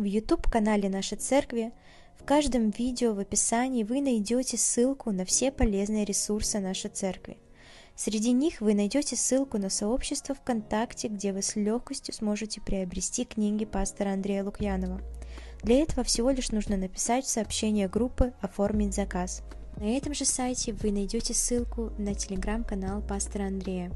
в YouTube-канале нашей церкви. В каждом видео в описании вы найдете ссылку на все полезные ресурсы нашей церкви. Среди них вы найдете ссылку на сообщество ВКонтакте, где вы с легкостью сможете приобрести книги пастора Андрея Лукьянова. Для этого всего лишь нужно написать сообщение группы «Оформить заказ». На этом же сайте вы найдете ссылку на телеграм-канал пастора Андрея.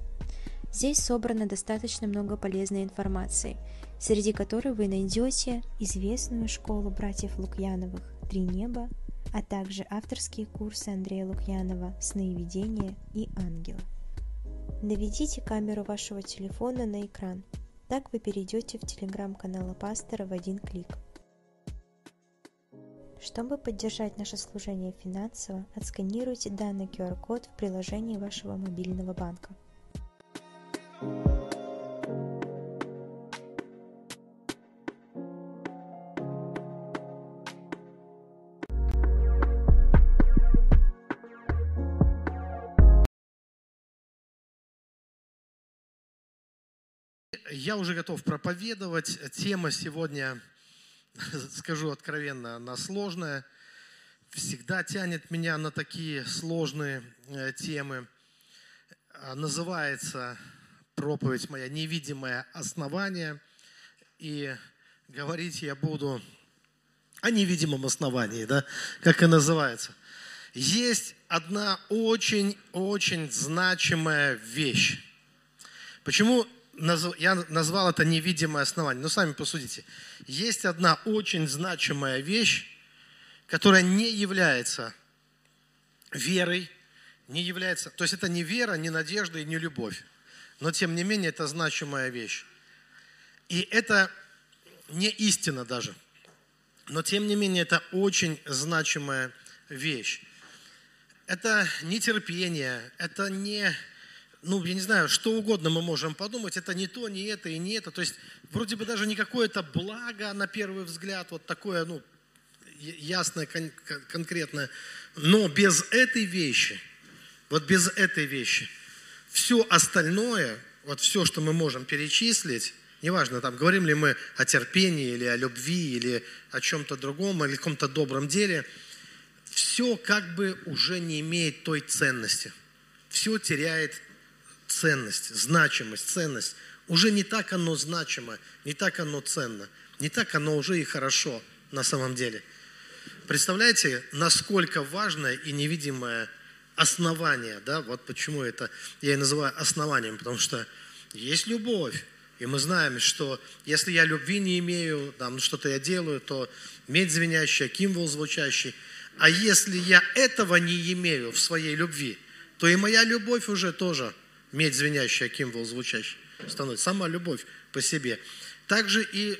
Здесь собрано достаточно много полезной информации, среди которой вы найдете известную школу братьев Лукьяновых «Три неба», а также авторские курсы Андрея Лукьянова «Сновидения» и «Ангелы». Наведите камеру вашего телефона на экран. Так вы перейдете в телеграм-канал пастора в один клик. Чтобы поддержать наше служение финансово, отсканируйте данный QR-код в приложении вашего мобильного банка. Я уже готов проповедовать. Тема сегодня скажу откровенно, она сложная. Всегда тянет меня на такие сложные э, темы. А, называется проповедь моя «Невидимое основание». И говорить я буду о невидимом основании, да, как и называется. Есть одна очень-очень значимая вещь. Почему я назвал это невидимое основание. Но сами посудите. Есть одна очень значимая вещь, которая не является верой, не является, то есть это не вера, не надежда и не любовь. Но тем не менее это значимая вещь. И это не истина даже. Но тем не менее это очень значимая вещь. Это не терпение, это не ну, я не знаю, что угодно мы можем подумать, это не то, не это и не это. То есть вроде бы даже не какое-то благо на первый взгляд, вот такое, ну, ясное, кон- конкретное. Но без этой вещи, вот без этой вещи, все остальное, вот все, что мы можем перечислить, неважно, там, говорим ли мы о терпении, или о любви, или о чем-то другом, или каком-то добром деле, все как бы уже не имеет той ценности. Все теряет ценность, значимость, ценность. Уже не так оно значимо, не так оно ценно, не так оно уже и хорошо на самом деле. Представляете, насколько важное и невидимое основание, да, вот почему это я и называю основанием, потому что есть любовь, и мы знаем, что если я любви не имею, там что-то я делаю, то медь звенящая, кимвол звучащий. А если я этого не имею в своей любви, то и моя любовь уже тоже – медь звенящая, кимвол звучащий становится. Сама любовь по себе. Также и,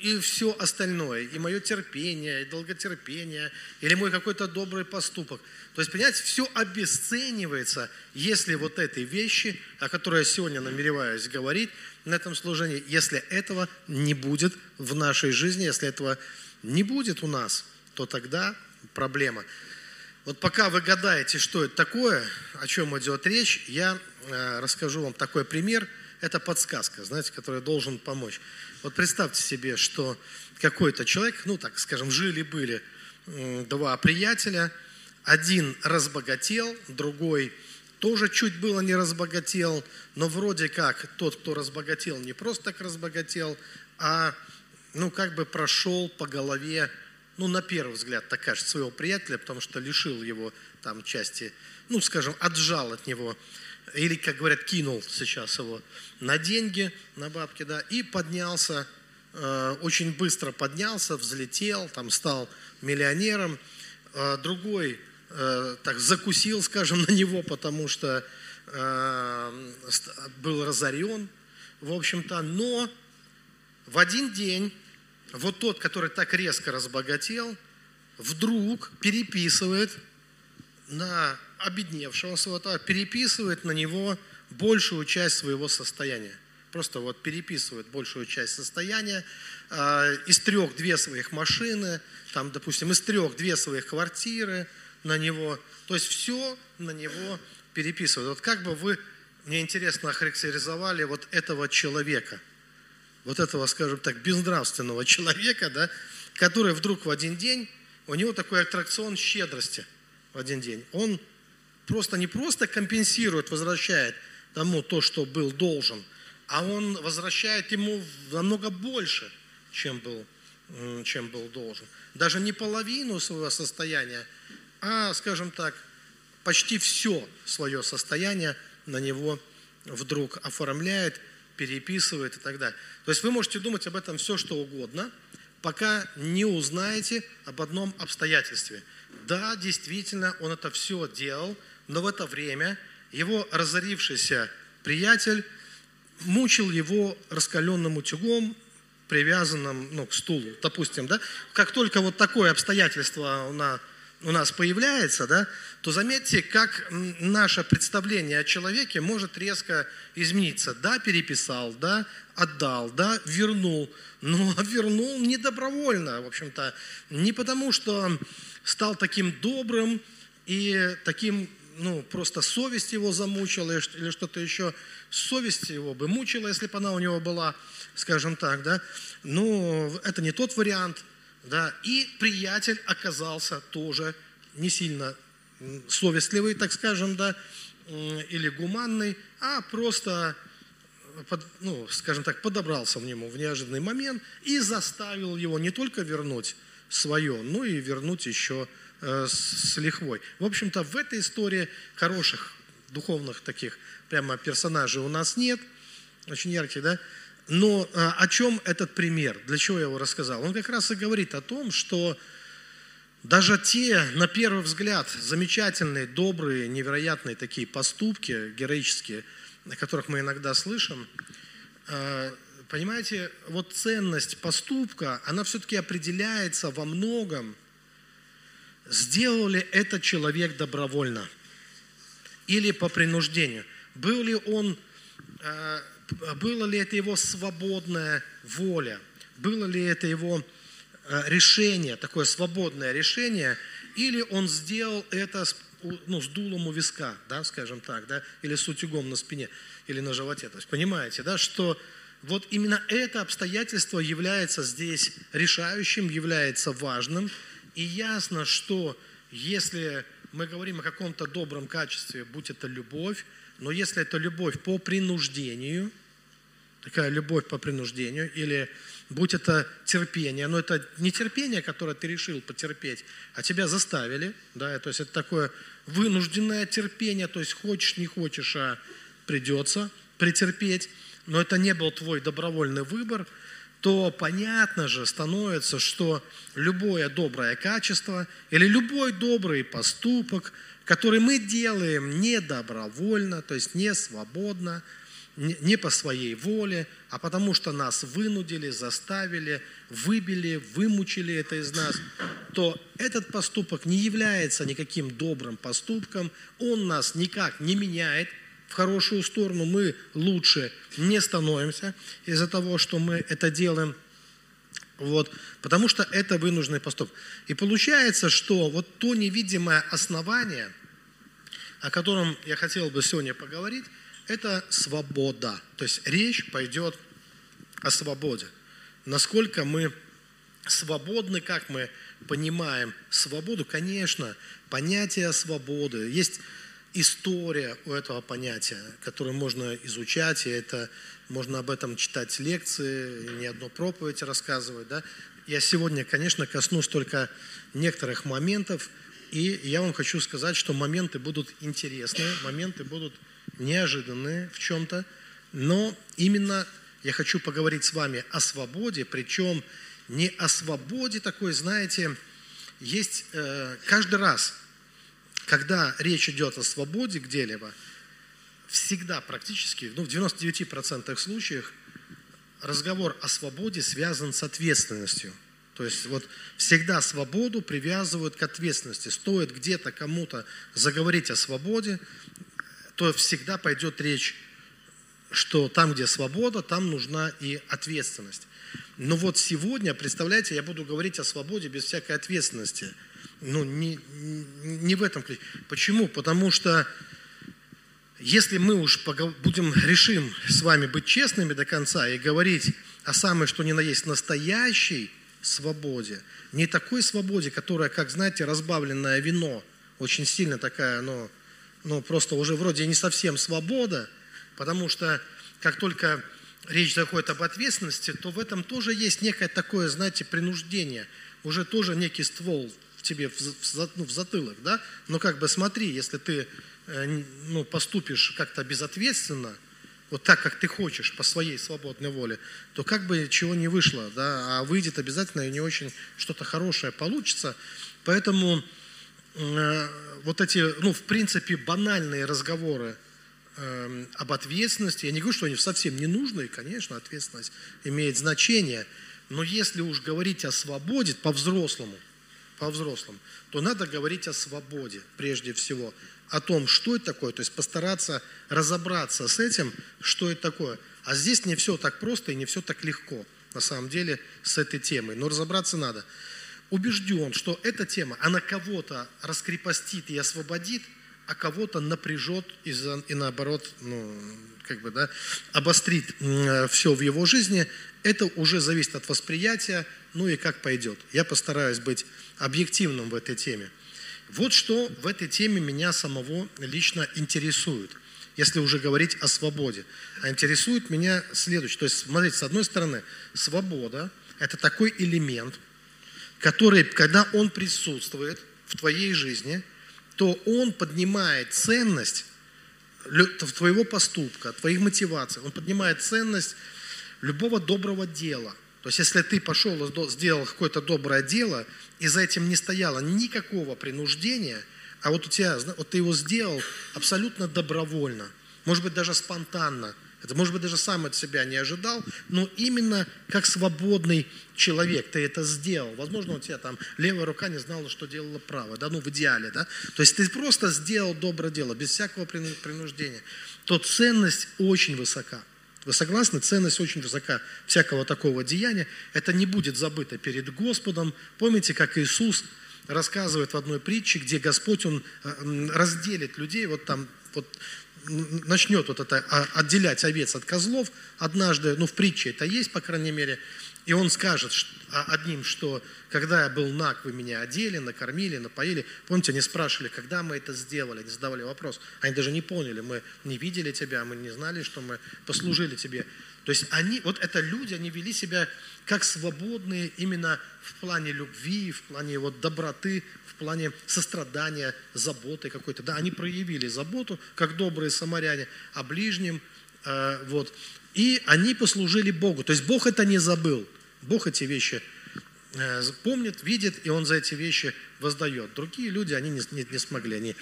и все остальное, и мое терпение, и долготерпение, или мой какой-то добрый поступок. То есть, понимаете, все обесценивается, если вот этой вещи, о которой я сегодня намереваюсь говорить на этом служении, если этого не будет в нашей жизни, если этого не будет у нас, то тогда проблема. Вот пока вы гадаете, что это такое, о чем идет речь, я расскажу вам такой пример. Это подсказка, знаете, которая должен помочь. Вот представьте себе, что какой-то человек, ну так скажем, жили-были два приятеля, один разбогател, другой тоже чуть было не разбогател, но вроде как тот, кто разбогател, не просто так разбогател, а ну как бы прошел по голове ну, на первый взгляд, так кажется, своего приятеля, потому что лишил его там части, ну, скажем, отжал от него, или, как говорят, кинул сейчас его на деньги, на бабки, да, и поднялся, э, очень быстро поднялся, взлетел, там стал миллионером. Э, другой э, так закусил, скажем, на него, потому что был разорен, в общем-то, но в один день вот тот, который так резко разбогател, вдруг переписывает на обедневшего своего товара, переписывает на него большую часть своего состояния. Просто вот переписывает большую часть состояния, э, из трех две своих машины, там, допустим, из трех две своих квартиры на него. То есть все на него переписывают. Вот как бы вы, мне интересно, охарактеризовали вот этого человека – вот этого, скажем так, безнравственного человека, да, который вдруг в один день, у него такой аттракцион щедрости в один день. Он просто не просто компенсирует, возвращает тому то, что был должен, а он возвращает ему намного больше, чем был, чем был должен. Даже не половину своего состояния, а, скажем так, почти все свое состояние на него вдруг оформляет, переписывает и так далее. То есть вы можете думать об этом все, что угодно, пока не узнаете об одном обстоятельстве. Да, действительно, он это все делал, но в это время его разорившийся приятель мучил его раскаленным утюгом, привязанным ну, к стулу, допустим, да, как только вот такое обстоятельство у нас, у нас появляется, да, то заметьте, как наше представление о человеке может резко измениться. Да, переписал, да, отдал, да, вернул, но вернул не добровольно, в общем-то, не потому, что стал таким добрым и таким, ну, просто совесть его замучила или что-то еще, совесть его бы мучила, если бы она у него была, скажем так, да, но это не тот вариант, да, и приятель оказался тоже не сильно совестливый, так скажем, да, или гуманный, а просто, под, ну, скажем так, подобрался в нему в неожиданный момент и заставил его не только вернуть свое, но и вернуть еще э, с лихвой. В общем-то, в этой истории хороших духовных таких прямо персонажей у нас нет, очень ярких, да, но э, о чем этот пример? Для чего я его рассказал? Он как раз и говорит о том, что даже те, на первый взгляд, замечательные, добрые, невероятные такие поступки героические, о которых мы иногда слышим, э, понимаете, вот ценность поступка, она все-таки определяется во многом, сделал ли этот человек добровольно или по принуждению. Был ли он, э, было ли это его свободная воля, было ли это его Э, решение, такое свободное решение, или он сделал это с, ну, с дулом у виска, да, скажем так, да, или с утюгом на спине, или на животе. То есть понимаете, да, что вот именно это обстоятельство является здесь решающим, является важным. И ясно, что если мы говорим о каком-то добром качестве, будь это любовь, но если это любовь по принуждению, такая любовь по принуждению, или будь это терпение, но это не терпение, которое ты решил потерпеть, а тебя заставили, да, то есть это такое вынужденное терпение, то есть хочешь, не хочешь, а придется претерпеть, но это не был твой добровольный выбор, то понятно же становится, что любое доброе качество или любой добрый поступок, который мы делаем не добровольно, то есть не свободно, не по своей воле, а потому что нас вынудили, заставили, выбили, вымучили это из нас, то этот поступок не является никаким добрым поступком, он нас никак не меняет в хорошую сторону, мы лучше не становимся из-за того, что мы это делаем, вот, потому что это вынужденный поступок. И получается, что вот то невидимое основание, о котором я хотел бы сегодня поговорить, это свобода. То есть речь пойдет о свободе. Насколько мы свободны, как мы понимаем свободу, конечно, понятие свободы. Есть история у этого понятия, которую можно изучать, и это можно об этом читать лекции, не одно проповедь рассказывать. Да? Я сегодня, конечно, коснусь только некоторых моментов, и я вам хочу сказать, что моменты будут интересные, моменты будут неожиданные в чем-то, но именно я хочу поговорить с вами о свободе, причем не о свободе такой, знаете, есть э, каждый раз, когда речь идет о свободе где-либо, всегда практически, ну, в 99% случаев разговор о свободе связан с ответственностью. То есть вот всегда свободу привязывают к ответственности. Стоит где-то кому-то заговорить о свободе, то всегда пойдет речь, что там, где свобода, там нужна и ответственность. Но вот сегодня, представляете, я буду говорить о свободе без всякой ответственности. Ну, не, не в этом ключе. Почему? Потому что если мы уж будем, решим с вами быть честными до конца и говорить о самой, что ни на есть, настоящей свободе. Не такой свободе, которая, как знаете, разбавленное вино, очень сильно такая, но ну, просто уже вроде не совсем свобода, потому что как только речь заходит об ответственности, то в этом тоже есть некое такое, знаете, принуждение, уже тоже некий ствол тебе в, ну, в затылок, да? Но как бы смотри, если ты э, ну, поступишь как-то безответственно, вот так, как ты хочешь, по своей свободной воле, то как бы чего не вышло, да, а выйдет обязательно и не очень что-то хорошее получится. Поэтому э, вот эти, ну, в принципе, банальные разговоры э, об ответственности, я не говорю, что они совсем не нужны, конечно, ответственность имеет значение, но если уж говорить о свободе по-взрослому, по-взрослому, то надо говорить о свободе прежде всего, о том, что это такое, то есть постараться разобраться с этим, что это такое. А здесь не все так просто и не все так легко, на самом деле, с этой темой, но разобраться надо убежден, что эта тема, она кого-то раскрепостит и освободит, а кого-то напряжет и, за, и наоборот, ну, как бы, да, обострит все в его жизни. Это уже зависит от восприятия, ну и как пойдет. Я постараюсь быть объективным в этой теме. Вот что в этой теме меня самого лично интересует, если уже говорить о свободе. А интересует меня следующее. То есть, смотрите, с одной стороны, свобода – это такой элемент – который, когда он присутствует в твоей жизни, то он поднимает ценность твоего поступка, твоих мотиваций, он поднимает ценность любого доброго дела. То есть, если ты пошел и сделал какое-то доброе дело, и за этим не стояло никакого принуждения, а вот у тебя, вот ты его сделал абсолютно добровольно, может быть, даже спонтанно, это, может быть, даже сам от себя не ожидал, но именно как свободный человек ты это сделал. Возможно, у тебя там левая рука не знала, что делала правая, да, ну в идеале, да. То есть ты просто сделал доброе дело, без всякого принуждения. То ценность очень высока. Вы согласны? Ценность очень высока всякого такого деяния. Это не будет забыто перед Господом. Помните, как Иисус рассказывает в одной притче, где Господь, Он э, разделит людей, вот там, вот начнет вот это а, отделять овец от козлов однажды, ну в притче это есть, по крайней мере, и он скажет одним, что когда я был наг, вы меня одели, накормили, напоили. Помните, они спрашивали, когда мы это сделали, они задавали вопрос. Они даже не поняли, мы не видели тебя, мы не знали, что мы послужили тебе. То есть они, вот это люди, они вели себя как свободные именно в плане любви, в плане вот доброты, в плане сострадания, заботы какой-то. Да, они проявили заботу, как добрые самаряне, о ближнем. Э, вот. И они послужили Богу. То есть Бог это не забыл. Бог эти вещи э, помнит, видит, и Он за эти вещи воздает. Другие люди, они не, не, не смогли, они,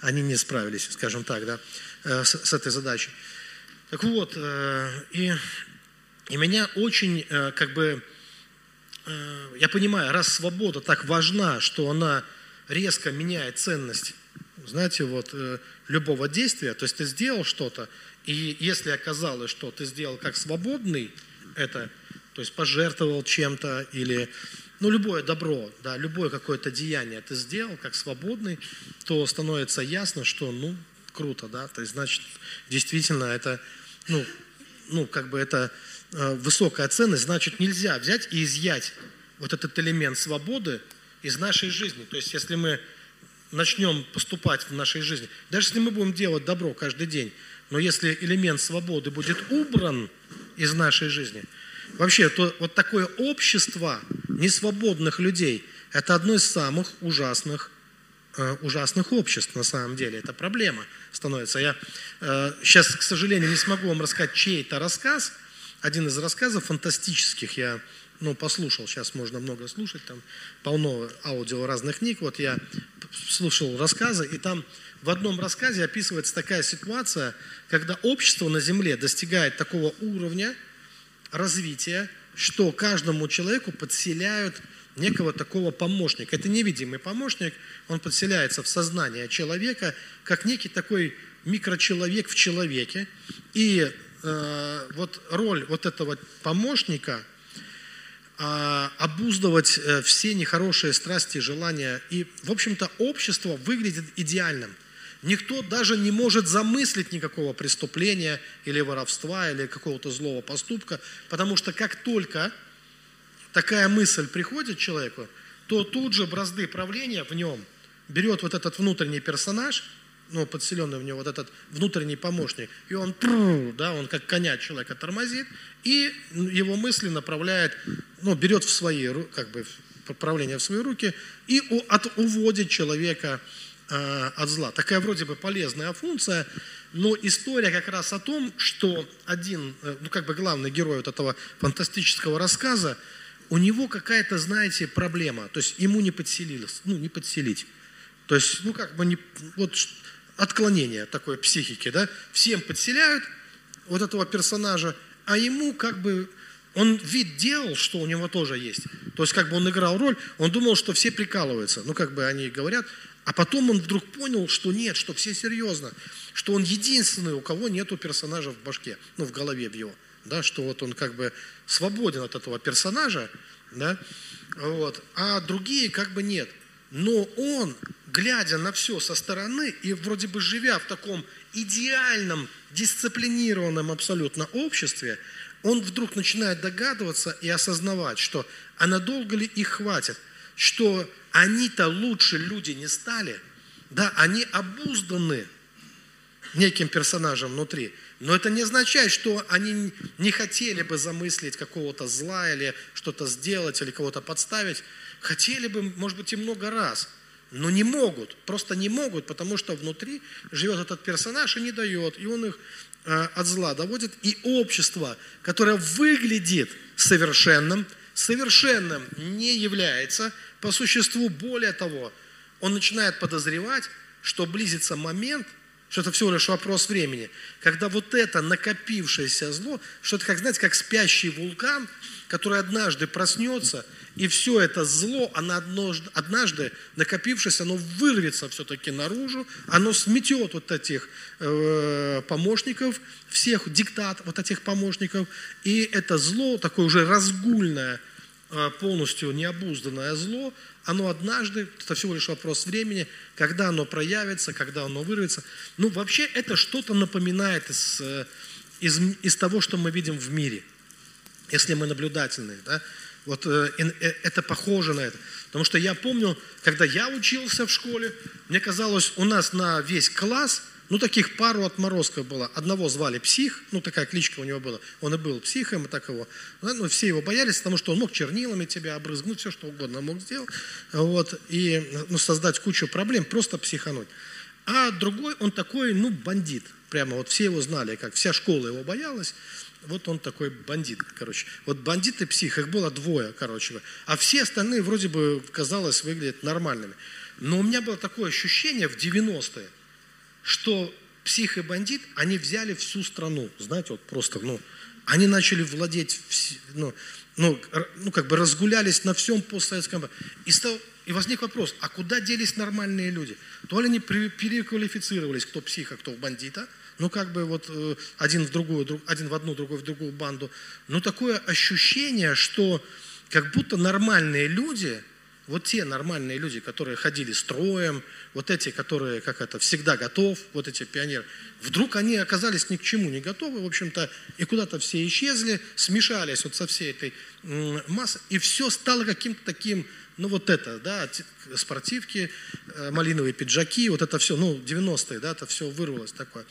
они не справились, скажем так, да, э, с, с этой задачей. Так вот, э, и, и меня очень, как бы, я понимаю, раз свобода так важна, что она резко меняет ценность, знаете, вот любого действия, то есть ты сделал что-то, и если оказалось, что ты сделал как свободный это, то есть пожертвовал чем-то или ну, любое добро, да, любое какое-то деяние ты сделал как свободный, то становится ясно, что, ну, круто, да, то есть, значит, действительно это, ну, ну как бы это э, высокая ценность, значит, нельзя взять и изъять вот этот элемент свободы из нашей жизни. То есть, если мы начнем поступать в нашей жизни, даже если мы будем делать добро каждый день, но если элемент свободы будет убран из нашей жизни, вообще, то вот такое общество несвободных людей – это одно из самых ужасных, э, ужасных обществ на самом деле. Это проблема становится. Я э, сейчас, к сожалению, не смогу вам рассказать чей-то рассказ. Один из рассказов фантастических я ну, послушал, сейчас можно много слушать, там полно аудио разных книг. Вот я слушал рассказы, и там в одном рассказе описывается такая ситуация, когда общество на Земле достигает такого уровня развития, что каждому человеку подселяют некого такого помощника. Это невидимый помощник, он подселяется в сознание человека, как некий такой микрочеловек в человеке. И э, вот роль вот этого помощника – а, обуздывать э, все нехорошие страсти, желания. И, в общем-то, общество выглядит идеальным. Никто даже не может замыслить никакого преступления или воровства, или какого-то злого поступка, потому что как только такая мысль приходит человеку, то тут же бразды правления в нем берет вот этот внутренний персонаж, ну, подселенный в него вот этот внутренний помощник, и он, да, он как коня человека тормозит, и его мысли направляет, ну, берет в свои, как бы, правление в свои руки и от, уводит человека от зла. Такая вроде бы полезная функция, но история как раз о том, что один, э, ну как бы главный герой вот этого фантастического рассказа, у него какая-то, знаете, проблема, то есть ему не подселилось, ну не подселить. То есть, ну как бы не, вот отклонение такой психики, да, всем подселяют вот этого персонажа, а ему как бы он вид делал, что у него тоже есть. То есть как бы он играл роль, он думал, что все прикалываются. Ну как бы они говорят. А потом он вдруг понял, что нет, что все серьезно. Что он единственный, у кого нету персонажа в башке, ну в голове в его. Да, что вот он как бы свободен от этого персонажа, да, вот, а другие как бы нет. Но он, глядя на все со стороны и вроде бы живя в таком идеальном, дисциплинированном абсолютно обществе, он вдруг начинает догадываться и осознавать, что а надолго ли их хватит, что они-то лучше люди не стали, да, они обузданы неким персонажем внутри. Но это не означает, что они не хотели бы замыслить какого-то зла или что-то сделать, или кого-то подставить. Хотели бы, может быть, и много раз, но не могут, просто не могут, потому что внутри живет этот персонаж и не дает, и он их Э, от зла доводит, и общество, которое выглядит совершенным, совершенным не является по существу. Более того, он начинает подозревать, что близится момент, что это всего лишь вопрос времени, когда вот это накопившееся зло, что это, как, знаете, как спящий вулкан, который однажды проснется – и все это зло, оно однажды, однажды накопившись, оно вырвется все-таки наружу, оно сметет вот этих э, помощников, всех диктат вот этих помощников, и это зло, такое уже разгульное, полностью необузданное зло, оно однажды, это всего лишь вопрос времени, когда оно проявится, когда оно вырвется. Ну, вообще это что-то напоминает из, э, из, из того, что мы видим в мире, если мы наблюдательные. Да? Вот э, э, это похоже на это. Потому что я помню, когда я учился в школе, мне казалось, у нас на весь класс, ну, таких пару отморозков было. Одного звали псих, ну, такая кличка у него была. Он и был психом, и так его. Ну, все его боялись, потому что он мог чернилами тебя обрызгнуть, все что угодно мог сделать. Вот, и ну, создать кучу проблем, просто психануть. А другой, он такой, ну, бандит. Прямо вот все его знали, как вся школа его боялась вот он такой бандит, короче. Вот бандит и псих, их было двое, короче. А все остальные вроде бы, казалось, выглядят нормальными. Но у меня было такое ощущение в 90-е, что псих и бандит, они взяли всю страну, знаете, вот просто, ну, они начали владеть, ну, ну, ну как бы разгулялись на всем постсоветском. И, стал, и возник вопрос, а куда делись нормальные люди? То ли они переквалифицировались, кто психа, кто бандита – ну как бы вот э, один в другую, один в одну, другой в другую банду. Но такое ощущение, что как будто нормальные люди, вот те нормальные люди, которые ходили строем, вот эти, которые, как это, всегда готов, вот эти пионеры, вдруг они оказались ни к чему не готовы, в общем-то, и куда-то все исчезли, смешались вот со всей этой массой, и все стало каким-то таким, ну вот это, да, спортивки, э, малиновые пиджаки, вот это все, ну 90-е, да, это все вырвалось такое.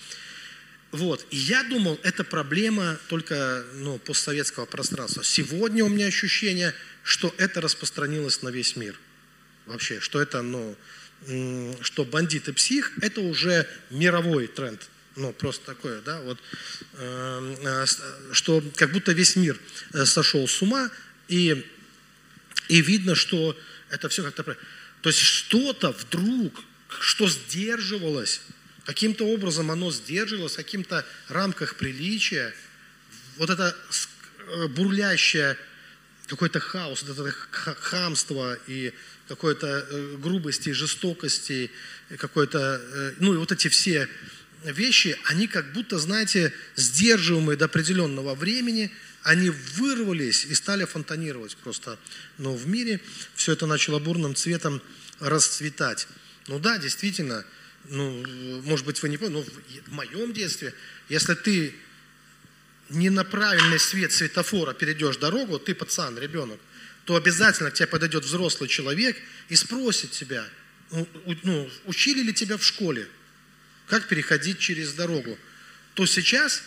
Вот. И я думал, это проблема только ну, постсоветского пространства. Сегодня у меня ощущение, что это распространилось на весь мир. Вообще, что это, ну, что бандит и псих, это уже мировой тренд. Ну, просто такое, да, вот, э, э, что как будто весь мир э, сошел с ума, и, и видно, что это все как-то... То есть что-то вдруг, что сдерживалось, каким-то образом оно сдерживалось, в каких-то рамках приличия. Вот это бурлящее какой-то хаос, это хамство и какой-то э, грубости, жестокости, какой-то, э, ну и вот эти все вещи, они как будто, знаете, сдерживаемые до определенного времени, они вырвались и стали фонтанировать просто. Но в мире все это начало бурным цветом расцветать. Ну да, действительно, ну, может быть, вы не поняли, но в моем детстве, если ты не на правильный свет светофора перейдешь дорогу, ты пацан, ребенок, то обязательно к тебе подойдет взрослый человек и спросит тебя, ну, учили ли тебя в школе, как переходить через дорогу, то сейчас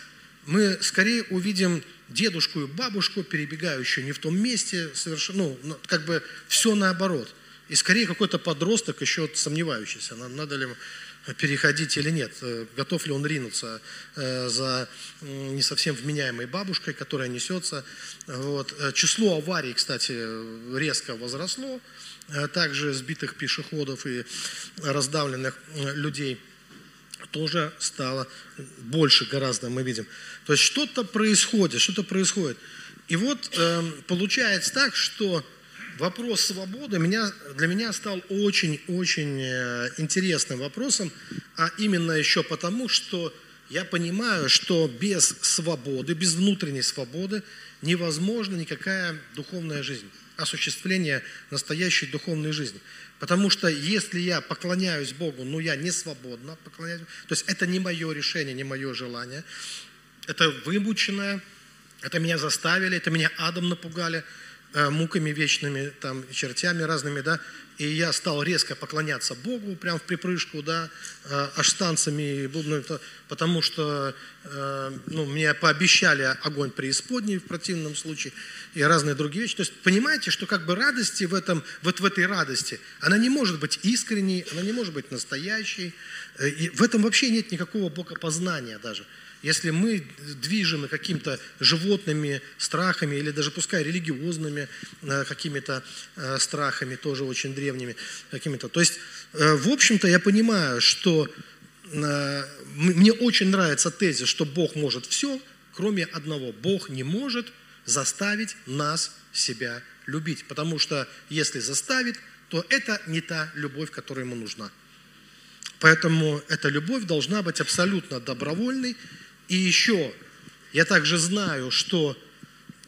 мы скорее увидим дедушку и бабушку, перебегающую не в том месте, совершенно, ну, как бы все наоборот. И скорее какой-то подросток еще сомневающийся, надо ли ему переходить или нет, э, готов ли он ринуться э, за не совсем вменяемой бабушкой, которая несется. Вот. Э, число аварий, кстати, резко возросло, также сбитых пешеходов и раздавленных людей тоже стало больше гораздо, мы видим. То есть что-то происходит, что-то происходит. И вот получается так, что вопрос свободы меня, для меня стал очень-очень э, интересным вопросом, а именно еще потому, что я понимаю, что без свободы, без внутренней свободы невозможна никакая духовная жизнь, осуществление настоящей духовной жизни. Потому что если я поклоняюсь Богу, но я не свободно поклоняюсь, то есть это не мое решение, не мое желание, это вымученное, это меня заставили, это меня адом напугали – муками вечными, там, чертями разными, да, и я стал резко поклоняться Богу, прям в припрыжку, да, э, аж танцами, потому что э, ну, мне пообещали огонь преисподней в противном случае и разные другие вещи. То есть понимаете, что как бы радости в, этом, вот в этой радости, она не может быть искренней, она не может быть настоящей, и в этом вообще нет никакого богопознания даже. Если мы движены какими-то животными страхами или даже пускай религиозными э, какими-то э, страхами, тоже очень древними какими-то. То есть, э, в общем-то, я понимаю, что мне очень нравится тезис, что Бог может все, кроме одного. Бог не может заставить нас себя любить, потому что если заставит, то это не та любовь, которая ему нужна. Поэтому эта любовь должна быть абсолютно добровольной и еще, я также знаю, что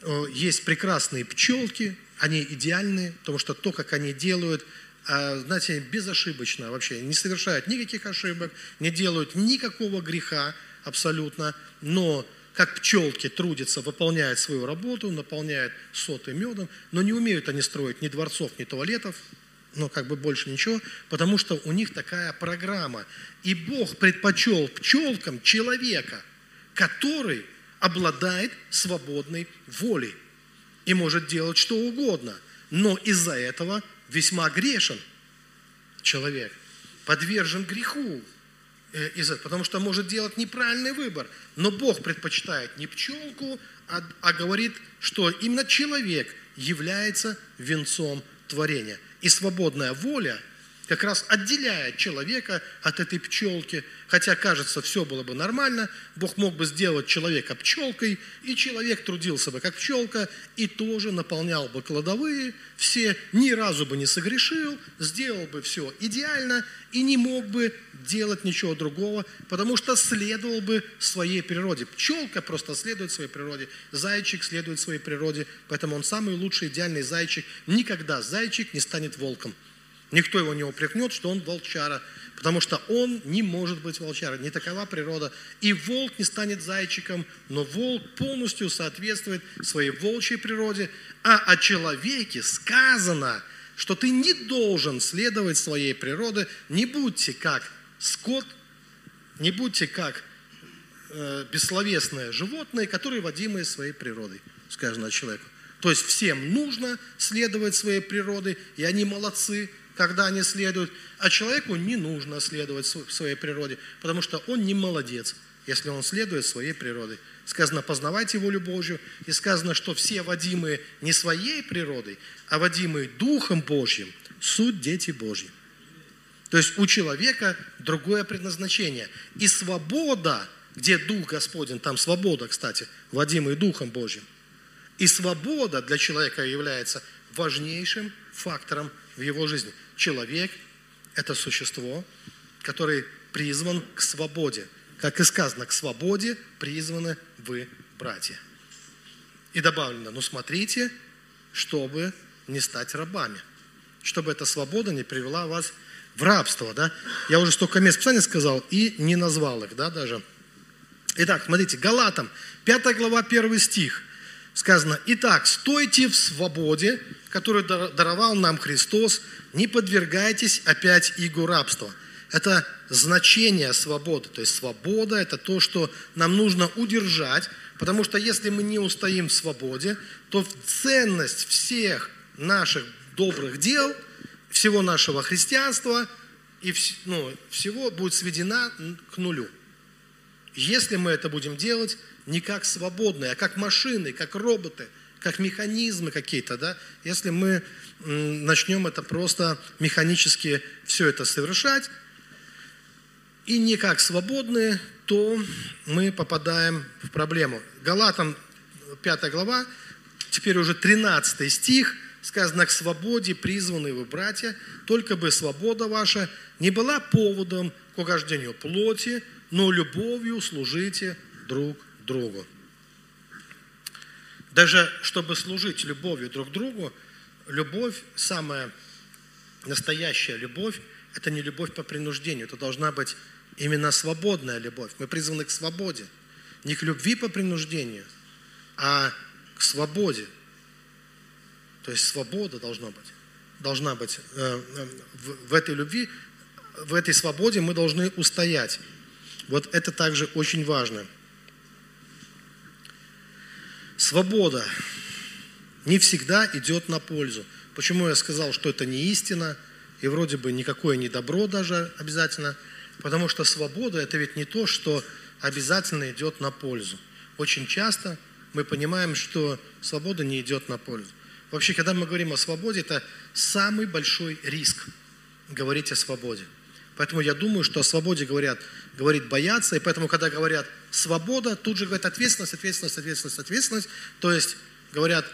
э, есть прекрасные пчелки, они идеальные, потому что то, как они делают, а, знаете, безошибочно вообще, не совершают никаких ошибок, не делают никакого греха абсолютно, но как пчелки трудятся, выполняют свою работу, наполняют соты медом, но не умеют они строить ни дворцов, ни туалетов, но как бы больше ничего, потому что у них такая программа. И Бог предпочел пчелкам человека – который обладает свободной волей и может делать что угодно, но из-за этого весьма грешен человек, подвержен греху, э, потому что может делать неправильный выбор. Но Бог предпочитает не пчелку, а, а говорит, что именно человек является венцом творения. И свободная воля – как раз отделяет человека от этой пчелки. Хотя, кажется, все было бы нормально, Бог мог бы сделать человека пчелкой, и человек трудился бы как пчелка, и тоже наполнял бы кладовые, все ни разу бы не согрешил, сделал бы все идеально, и не мог бы делать ничего другого, потому что следовал бы своей природе. Пчелка просто следует своей природе, зайчик следует своей природе, поэтому он самый лучший, идеальный зайчик. Никогда зайчик не станет волком. Никто его не упрекнет, что он волчара, потому что он не может быть волчарой, не такова природа. И волк не станет зайчиком, но волк полностью соответствует своей волчьей природе, а о человеке сказано, что ты не должен следовать своей природе, не будьте как скот, не будьте как э, бессловесное животное, которые водимые своей природой, сказано человеку. То есть всем нужно следовать своей природе, и они молодцы, когда они следуют, а человеку не нужно следовать своей природе, потому что он не молодец, если он следует своей природе. Сказано, познавайте волю Божью, и сказано, что все водимые не своей природой, а водимые Духом Божьим, суть дети Божьи. То есть у человека другое предназначение. И свобода, где Дух Господень, там свобода, кстати, водимый Духом Божьим. И свобода для человека является важнейшим фактором в его жизни. Человек – это существо, который призван к свободе. Как и сказано, к свободе призваны вы, братья. И добавлено, ну смотрите, чтобы не стать рабами, чтобы эта свобода не привела вас в рабство, да? Я уже столько мест Писания сказал и не назвал их, да, даже. Итак, смотрите, Галатам, 5 глава, 1 стих, сказано, «Итак, стойте в свободе, которую даровал нам Христос, не подвергайтесь опять игу рабства». Это значение свободы, то есть свобода – это то, что нам нужно удержать, потому что если мы не устоим в свободе, то ценность всех наших добрых дел, всего нашего христианства и ну, всего будет сведена к нулю. Если мы это будем делать не как свободные, а как машины, как роботы, как механизмы какие-то, да, если мы начнем это просто механически все это совершать, и не как свободные, то мы попадаем в проблему. Галатам 5 глава, теперь уже 13 стих, сказано, к свободе призваны вы, братья, только бы свобода ваша не была поводом к угождению плоти, но любовью служите друг другу. Даже чтобы служить любовью друг другу, любовь, самая настоящая любовь, это не любовь по принуждению, это должна быть именно свободная любовь. Мы призваны к свободе. Не к любви по принуждению, а к свободе. То есть свобода должна быть. Должна быть э, э, в, этой любви, в этой свободе мы должны устоять. Вот это также очень важно. Свобода не всегда идет на пользу. Почему я сказал, что это не истина, и вроде бы никакое не добро даже обязательно? Потому что свобода – это ведь не то, что обязательно идет на пользу. Очень часто мы понимаем, что свобода не идет на пользу. Вообще, когда мы говорим о свободе, это самый большой риск говорить о свободе. Поэтому я думаю, что о свободе говорят, говорит бояться, и поэтому, когда говорят свобода, тут же говорят ответственность, ответственность, ответственность, ответственность. То есть говорят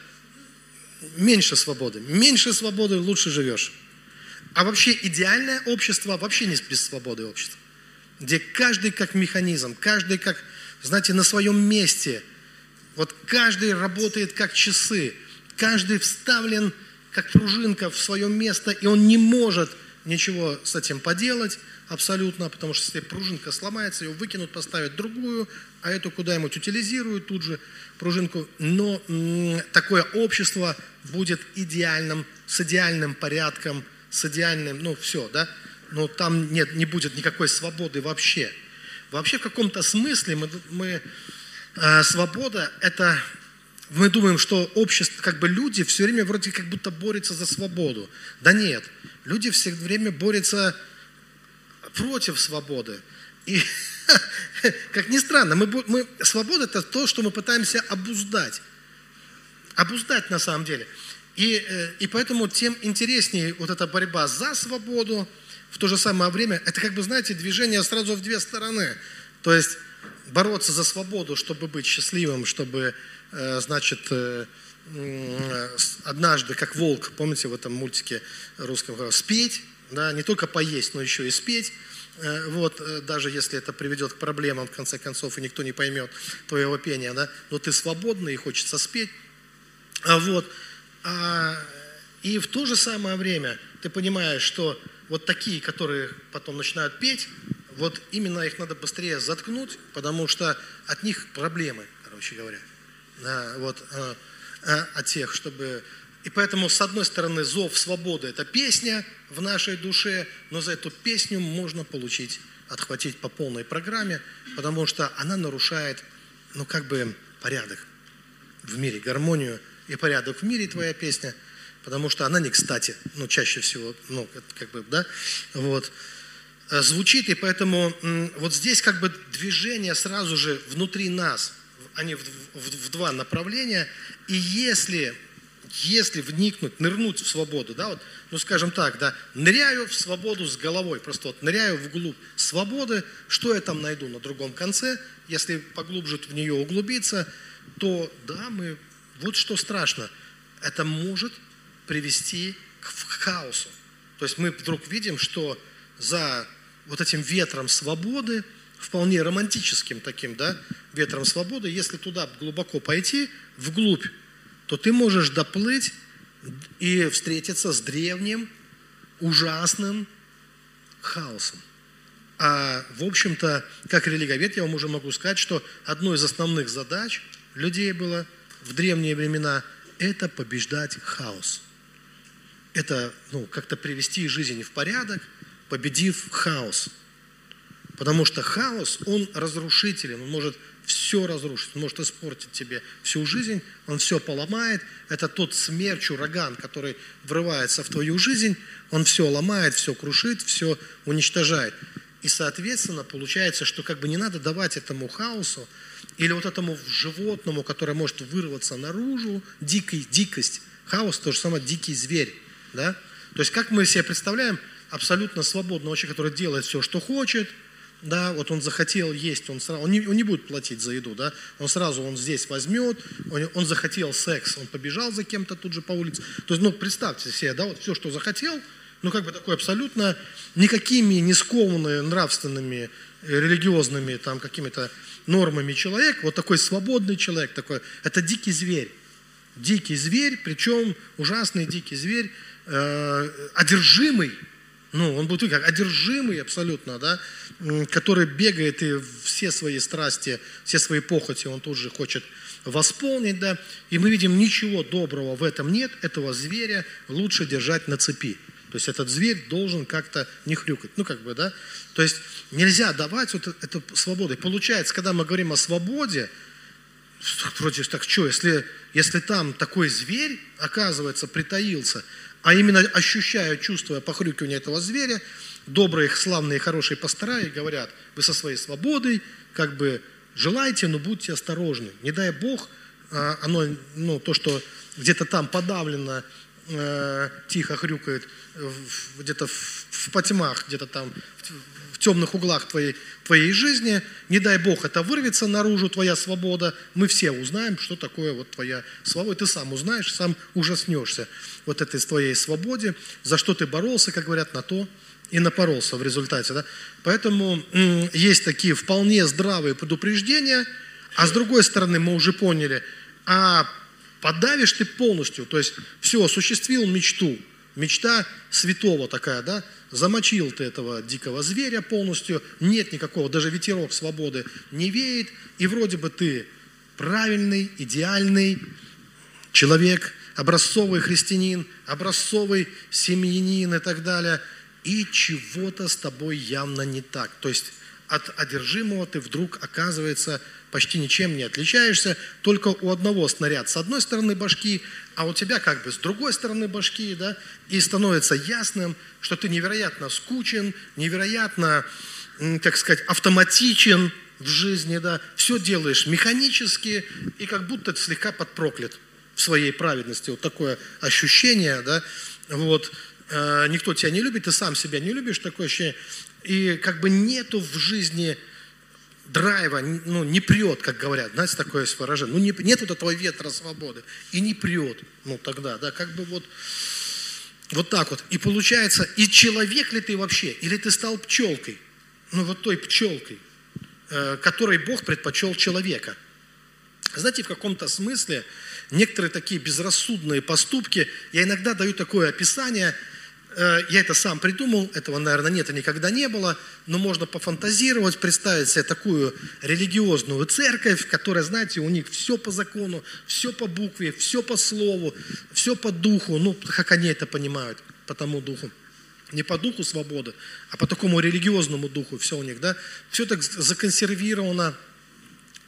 меньше свободы. Меньше свободы, лучше живешь. А вообще идеальное общество вообще не без свободы общества. Где каждый как механизм, каждый как, знаете, на своем месте. Вот каждый работает как часы, каждый вставлен как пружинка в свое место, и он не может ничего с этим поделать абсолютно, потому что если пружинка сломается, ее выкинут, поставят другую, а эту куда-нибудь утилизируют тут же пружинку. Но такое общество будет идеальным, с идеальным порядком, с идеальным, ну все, да, но там нет, не будет никакой свободы вообще. Вообще в каком-то смысле мы, мы э, свобода это мы думаем, что общество, как бы люди все время вроде как будто борются за свободу. Да нет, люди все время борются против свободы. И, как ни странно, мы, мы, свобода – это то, что мы пытаемся обуздать. Обуздать на самом деле. И, э, и поэтому тем интереснее вот эта борьба за свободу, в то же самое время, это как бы, знаете, движение сразу в две стороны. То есть бороться за свободу, чтобы быть счастливым, чтобы, э, значит, э, однажды, как волк, помните в этом мультике русском, спеть, да, не только поесть, но еще и спеть. Вот, даже если это приведет к проблемам, в конце концов, и никто не поймет твоего пения, да, но ты свободный и хочется спеть. А вот, а, и в то же самое время ты понимаешь, что вот такие, которые потом начинают петь, вот именно их надо быстрее заткнуть, потому что от них проблемы, короче говоря. Да, вот, а, а, от тех, чтобы... И поэтому, с одной стороны, зов свободы – это песня в нашей душе, но за эту песню можно получить, отхватить по полной программе, потому что она нарушает, ну, как бы, порядок в мире, гармонию и порядок в мире твоя песня, потому что она не кстати, ну, чаще всего, ну, как бы, да, вот, э, звучит, и поэтому вот здесь как бы движение сразу же внутри нас, они в, в, в два направления, и если, если вникнуть, нырнуть в свободу, да, вот, ну, скажем так, да, ныряю в свободу с головой, просто вот ныряю вглубь свободы, что я там найду на другом конце, если поглубже в нее углубиться, то, да, мы вот что страшно. Это может привести к хаосу. То есть мы вдруг видим, что за вот этим ветром свободы, вполне романтическим таким, да, ветром свободы, если туда глубоко пойти, вглубь, то ты можешь доплыть и встретиться с древним, ужасным, хаосом. А, в общем-то, как религовед я вам уже могу сказать, что одной из основных задач людей было в древние времена – это побеждать хаос. Это ну, как-то привести жизнь в порядок, победив хаос. Потому что хаос, он разрушителен, он может все разрушить, он может испортить тебе всю жизнь, он все поломает. Это тот смерч, ураган, который врывается в твою жизнь, он все ломает, все крушит, все уничтожает. И, соответственно, получается, что как бы не надо давать этому хаосу или вот этому животному, которое может вырваться наружу, дикой, дикость. Хаос – то же самое дикий зверь. Да? То есть как мы себе представляем абсолютно свободного человека, который делает все, что хочет, да, вот он захотел есть, он, сразу, он, не, он не будет платить за еду, да, он сразу он здесь возьмет, он, он захотел секс, он побежал за кем-то тут же по улице. То есть, ну, представьте себе, да, вот все, что захотел – ну как бы такой абсолютно никакими не скованный нравственными, э, религиозными там какими-то нормами человек, вот такой свободный человек такой, это дикий зверь. Дикий зверь, причем ужасный дикий зверь, э, одержимый, ну, он будет как одержимый абсолютно, да, который бегает и все свои страсти, все свои похоти он тут же хочет восполнить, да, и мы видим, ничего доброго в этом нет, этого зверя лучше держать на цепи. То есть этот зверь должен как-то не хрюкать. Ну, как бы, да? То есть нельзя давать вот эту свободу. И получается, когда мы говорим о свободе, вроде так, что, если, если там такой зверь, оказывается, притаился, а именно ощущая, чувствуя похрюкивание этого зверя, добрые, славные, хорошие пастора и говорят, вы со своей свободой, как бы, желайте, но будьте осторожны. Не дай Бог, а, оно, ну, то, что где-то там подавлено э, тихо хрюкает где-то в, в потьмах, где-то там темных углах твоей, твоей жизни, не дай Бог, это вырвется наружу, твоя свобода, мы все узнаем, что такое вот твоя свобода, ты сам узнаешь, сам ужаснешься вот этой твоей свободе, за что ты боролся, как говорят, на то и напоролся в результате. Да? Поэтому есть такие вполне здравые предупреждения, а с другой стороны мы уже поняли, а подавишь ты полностью, то есть все, осуществил мечту, мечта святого такая, да, замочил ты этого дикого зверя полностью, нет никакого, даже ветерок свободы не веет, и вроде бы ты правильный, идеальный человек, образцовый христианин, образцовый семьянин и так далее, и чего-то с тобой явно не так. То есть от одержимого ты вдруг оказывается почти ничем не отличаешься, только у одного снаряд с одной стороны башки, а у тебя как бы с другой стороны башки, да, и становится ясным, что ты невероятно скучен, невероятно, так сказать, автоматичен в жизни, да, все делаешь механически и как будто ты слегка подпроклят в своей праведности. Вот такое ощущение, да, вот, э, никто тебя не любит, ты сам себя не любишь, такое ощущение, и как бы нету в жизни драйва, ну, не прет, как говорят, знаете, такое есть выражение, ну, не, нет вот этого ветра свободы, и не прет, ну, тогда, да, как бы вот, вот так вот. И получается, и человек ли ты вообще, или ты стал пчелкой, ну, вот той пчелкой, э, которой Бог предпочел человека. Знаете, в каком-то смысле некоторые такие безрассудные поступки, я иногда даю такое описание – я это сам придумал, этого, наверное, нет и никогда не было, но можно пофантазировать, представить себе такую религиозную церковь, которая, знаете, у них все по закону, все по букве, все по слову, все по духу, ну, как они это понимают, по тому духу. Не по духу свободы, а по такому религиозному духу все у них, да. Все так законсервировано,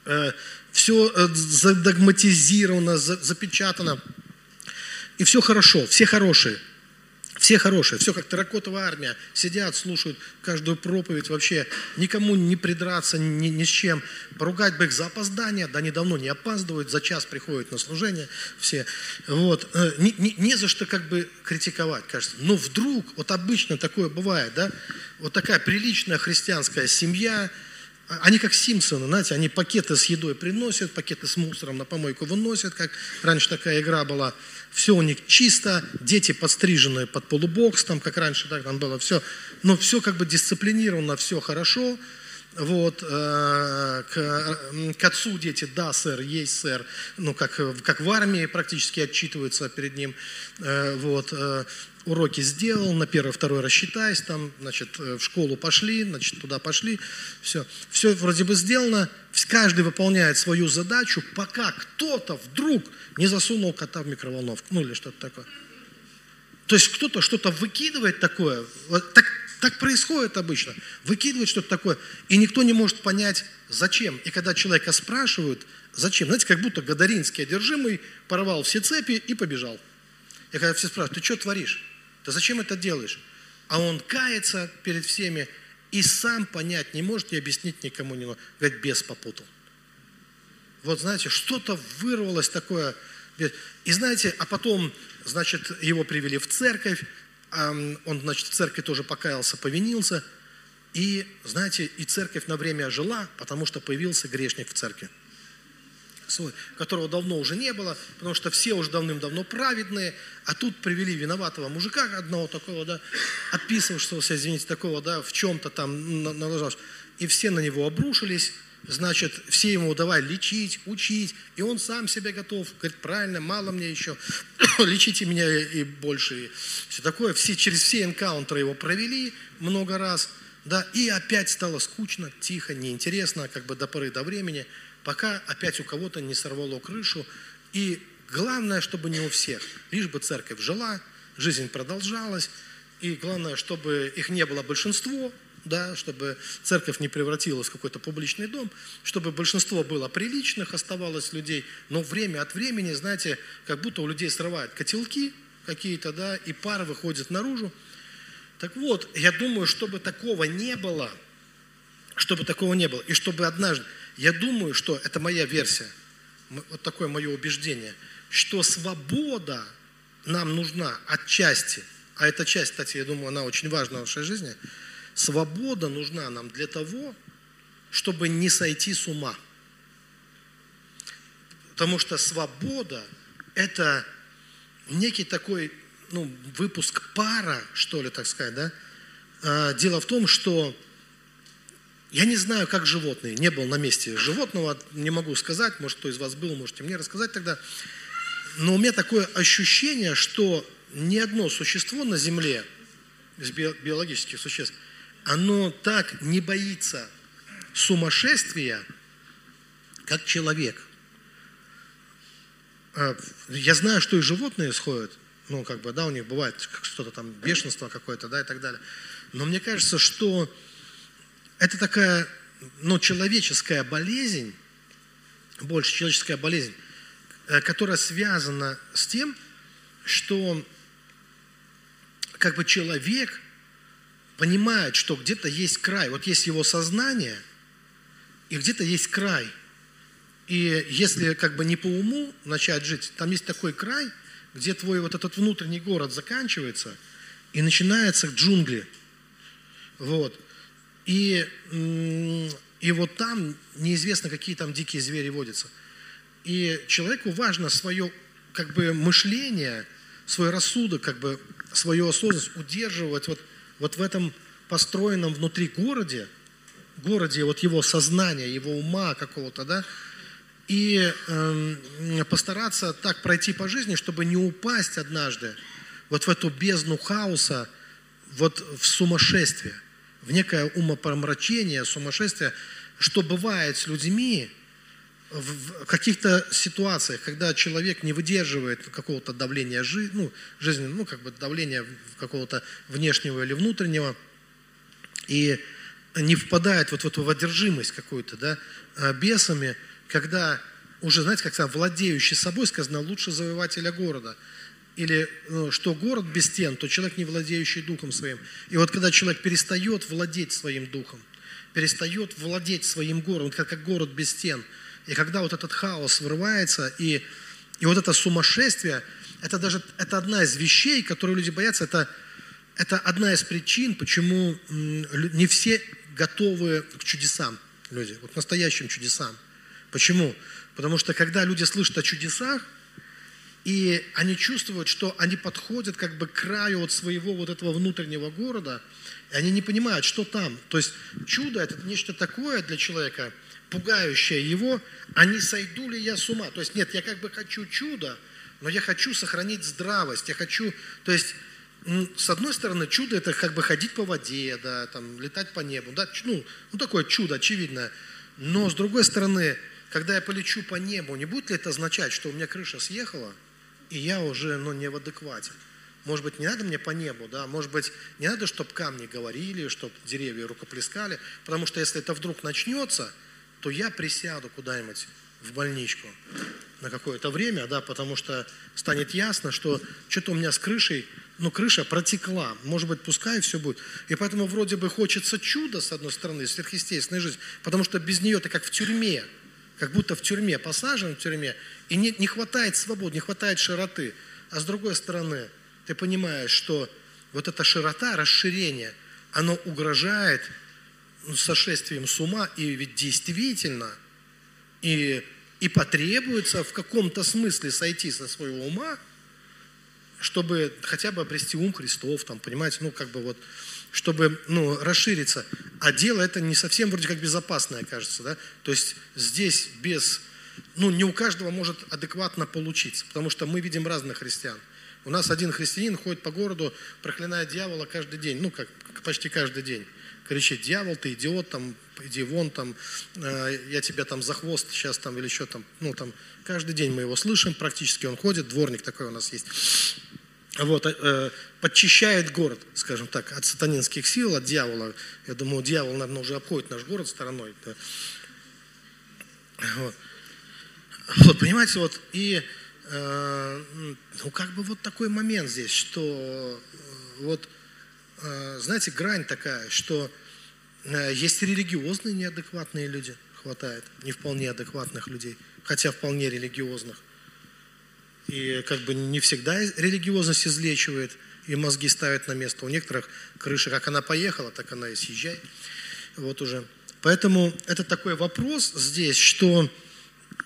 э, все э, задогматизировано, запечатано. И все хорошо, все хорошие – все хорошие, все как терракотовая армия. Сидят, слушают каждую проповедь вообще. Никому не придраться ни, ни с чем. Поругать бы их за опоздание. Да они давно не опаздывают, за час приходят на служение все. Вот. Э, не, не, не за что как бы критиковать, кажется. Но вдруг, вот обычно такое бывает, да, вот такая приличная христианская семья, они как Симпсоны, знаете, они пакеты с едой приносят, пакеты с мусором на помойку выносят, как раньше такая игра была. Все у них чисто, дети подстриженные под полубокс, там, как раньше, так там было все, но все как бы дисциплинировано, все хорошо, вот, э, к, к отцу дети, да, сэр, есть сэр, ну, как, как в армии практически отчитываются перед ним, э, вот, э, уроки сделал, на первый, второй рассчитайся, там, значит, э, в школу пошли, значит, туда пошли, все. Все вроде бы сделано, каждый выполняет свою задачу, пока кто-то вдруг не засунул кота в микроволновку, ну или что-то такое. То есть кто-то что-то выкидывает такое, вот так, так происходит обычно, выкидывает что-то такое, и никто не может понять, зачем. И когда человека спрашивают, зачем, знаете, как будто Гадаринский одержимый порвал все цепи и побежал. И когда все спрашивают, ты что творишь? Ты зачем это делаешь? А он кается перед всеми и сам понять не может и объяснить никому не может. Говорит, бес попутал. Вот знаете, что-то вырвалось такое. И знаете, а потом, значит, его привели в церковь, он, значит, в церкви тоже покаялся, повинился. И, знаете, и церковь на время жила, потому что появился грешник в церкви свой, которого давно уже не было, потому что все уже давным-давно праведные, а тут привели виноватого мужика одного такого, да, описывавшегося, извините, такого, да, в чем-то там налажал, и все на него обрушились, значит, все ему давай лечить, учить, и он сам себе готов, говорит, правильно, мало мне еще, лечите меня и больше, и все такое, все, через все энкаунтеры его провели много раз, да, и опять стало скучно, тихо, неинтересно, как бы до поры до времени, пока опять у кого-то не сорвало крышу. И главное, чтобы не у всех, лишь бы церковь жила, жизнь продолжалась, и главное, чтобы их не было большинство, да, чтобы церковь не превратилась в какой-то публичный дом, чтобы большинство было приличных, оставалось людей, но время от времени, знаете, как будто у людей срывают котелки какие-то, да, и пар выходит наружу. Так вот, я думаю, чтобы такого не было, чтобы такого не было, и чтобы однажды, я думаю, что это моя версия, вот такое мое убеждение, что свобода нам нужна отчасти, а эта часть, кстати, я думаю, она очень важна в нашей жизни, свобода нужна нам для того, чтобы не сойти с ума. Потому что свобода – это некий такой ну, выпуск пара, что ли, так сказать, да? А, дело в том, что я не знаю, как животные. Не был на месте животного, не могу сказать. Может, кто из вас был, можете мне рассказать тогда. Но у меня такое ощущение, что ни одно существо на Земле, из биологических существ, оно так не боится сумасшествия, как человек. А, я знаю, что и животные сходят, ну, как бы, да, у них бывает что-то там, бешенство какое-то, да, и так далее. Но мне кажется, что это такая, ну, человеческая болезнь, больше человеческая болезнь, э, которая связана с тем, что как бы человек понимает, что где-то есть край. Вот есть его сознание, и где-то есть край. И если как бы не по уму начать жить, там есть такой край, где твой вот этот внутренний город заканчивается, и начинается джунгли. Вот. И, и вот там неизвестно, какие там дикие звери водятся. И человеку важно свое как бы мышление, свой рассудок, как бы свою осознанность удерживать вот, вот в этом построенном внутри городе, городе вот его сознания, его ума какого-то, да, и э, постараться так пройти по жизни, чтобы не упасть однажды вот в эту бездну хаоса, вот в сумасшествие – в некое умопомрачение, сумасшествие, что бывает с людьми в каких-то ситуациях, когда человек не выдерживает какого-то давления жи, ну, жизни, ну, как бы давления какого-то внешнего или внутреннего, и не впадает вот в эту одержимость какую-то, да, а, бесами, когда уже, знаете, как сказать, владеющий собой, сказано, лучше завоевателя города – или ну, что город без стен, то человек не владеющий духом своим. И вот когда человек перестает владеть своим духом, перестает владеть своим городом, как, как город без стен, и когда вот этот хаос вырывается, и, и вот это сумасшествие, это даже это одна из вещей, которые люди боятся, это, это одна из причин, почему не все готовы к чудесам, люди, вот настоящим чудесам. Почему? Потому что когда люди слышат о чудесах, и они чувствуют, что они подходят как бы к краю от своего вот этого внутреннего города, и они не понимают, что там. То есть чудо – это нечто такое для человека, пугающее его, а не сойду ли я с ума? То есть нет, я как бы хочу чудо, но я хочу сохранить здравость, я хочу, то есть с одной стороны, чудо это как бы ходить по воде, да, там, летать по небу, да, ну, ну такое чудо очевидное. Но с другой стороны, когда я полечу по небу, не будет ли это означать, что у меня крыша съехала, и я уже ну, не в адеквате? Может быть, не надо мне по небу, да? Может быть, не надо, чтобы камни говорили, чтобы деревья рукоплескали, потому что если это вдруг начнется, то я присяду куда-нибудь в больничку на какое-то время, да, потому что станет ясно, что что-то у меня с крышей, ну, крыша протекла, может быть, пускай все будет. И поэтому вроде бы хочется чуда, с одной стороны, сверхъестественной жизни, потому что без нее ты как в тюрьме, как будто в тюрьме, посажен в тюрьме, и не, не хватает свободы, не хватает широты. А с другой стороны, ты понимаешь, что вот эта широта, расширение, оно угрожает ну, сошествием с ума, и ведь действительно, и, и потребуется в каком-то смысле сойти со своего ума, чтобы хотя бы обрести ум Христов, там, понимаете, ну, как бы вот, чтобы, ну, расшириться. А дело это не совсем вроде как безопасное, кажется, да? То есть здесь без, ну, не у каждого может адекватно получиться, потому что мы видим разных христиан. У нас один христианин ходит по городу, проклиная дьявола каждый день, ну, как почти каждый день. Кричит, дьявол, ты идиот, там, иди вон, там, э, я тебя там за хвост сейчас там или еще там, ну, там, каждый день мы его слышим, практически он ходит, дворник такой у нас есть вот, э, подчищает город, скажем так, от сатанинских сил, от дьявола. Я думаю, дьявол, наверное, уже обходит наш город стороной. Да. Вот. Вот, понимаете, вот, и э, ну, как бы вот такой момент здесь, что э, вот, э, знаете, грань такая, что э, есть религиозные неадекватные люди, хватает, не вполне адекватных людей, хотя вполне религиозных. И как бы не всегда религиозность излечивает и мозги ставят на место. У некоторых крыша, как она поехала, так она и съезжает. Вот уже. Поэтому это такой вопрос здесь, что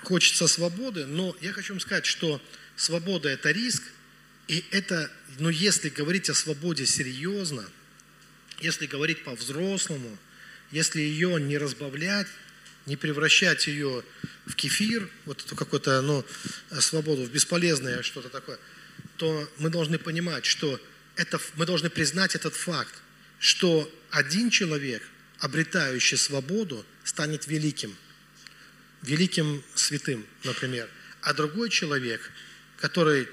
хочется свободы, но я хочу вам сказать, что свобода – это риск, и это, ну если говорить о свободе серьезно, если говорить по-взрослому, если ее не разбавлять, не превращать ее в кефир, вот эту какую-то ну, свободу, в бесполезное что-то такое, то мы должны понимать, что это, мы должны признать этот факт, что один человек, обретающий свободу, станет великим, великим святым, например, а другой человек, который,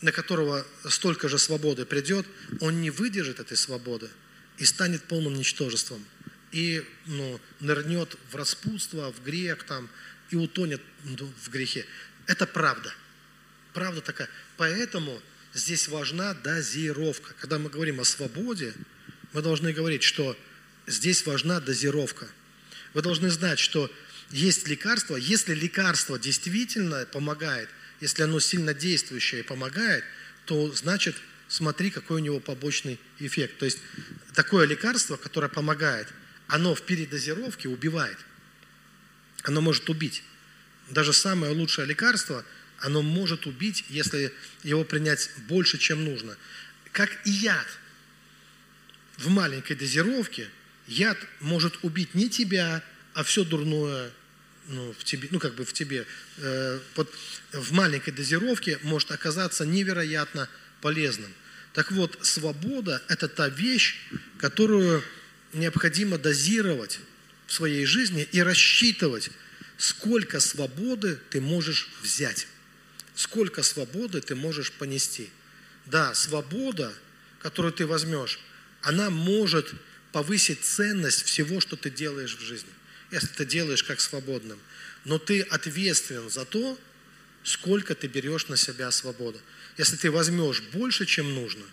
на которого столько же свободы придет, он не выдержит этой свободы и станет полным ничтожеством и ну, нырнет в распутство, в грех там, и утонет ну, в грехе. Это правда. Правда такая. Поэтому здесь важна дозировка. Когда мы говорим о свободе, мы должны говорить, что здесь важна дозировка. Вы должны знать, что есть лекарство. Если лекарство действительно помогает, если оно сильно действующее помогает, то значит смотри, какой у него побочный эффект. То есть такое лекарство, которое помогает – оно в передозировке убивает. Оно может убить. Даже самое лучшее лекарство, оно может убить, если его принять больше, чем нужно. Как и яд. В маленькой дозировке яд может убить не тебя, а все дурное ну, в тебе, ну как бы в тебе. Э, под, в маленькой дозировке может оказаться невероятно полезным. Так вот, свобода – это та вещь, которую необходимо дозировать в своей жизни и рассчитывать, сколько свободы ты можешь взять, сколько свободы ты можешь понести. Да, свобода, которую ты возьмешь, она может повысить ценность всего, что ты делаешь в жизни, если ты делаешь как свободным. Но ты ответственен за то, сколько ты берешь на себя свободы. Если ты возьмешь больше, чем нужно,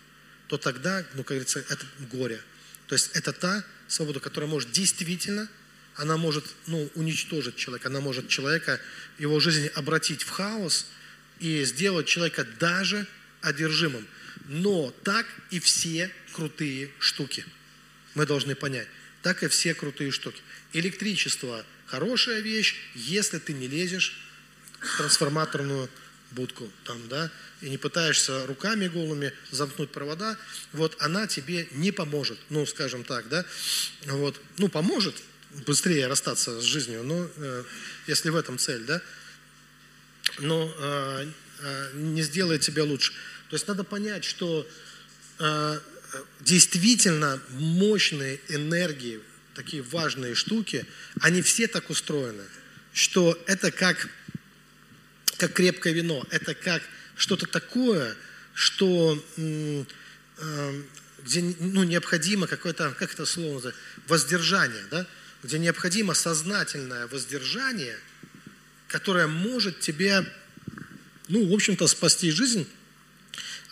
то тогда, ну, как говорится, это горе – то есть это та свобода, которая может действительно, она может ну, уничтожить человека, она может человека, его жизнь обратить в хаос и сделать человека даже одержимым. Но так и все крутые штуки. Мы должны понять. Так и все крутые штуки. Электричество – хорошая вещь, если ты не лезешь в трансформаторную будку, там, да, и не пытаешься руками голыми замкнуть провода, вот она тебе не поможет, ну, скажем так, да, вот, ну, поможет быстрее расстаться с жизнью, но э, если в этом цель, да, но э, э, не сделает тебя лучше. То есть надо понять, что э, действительно мощные энергии, такие важные штуки, они все так устроены, что это как, как крепкое вино, это как что-то такое, что э, где ну, необходимо какое-то, как это слово называется, воздержание, да? где необходимо сознательное воздержание, которое может тебе, ну, в общем-то, спасти жизнь.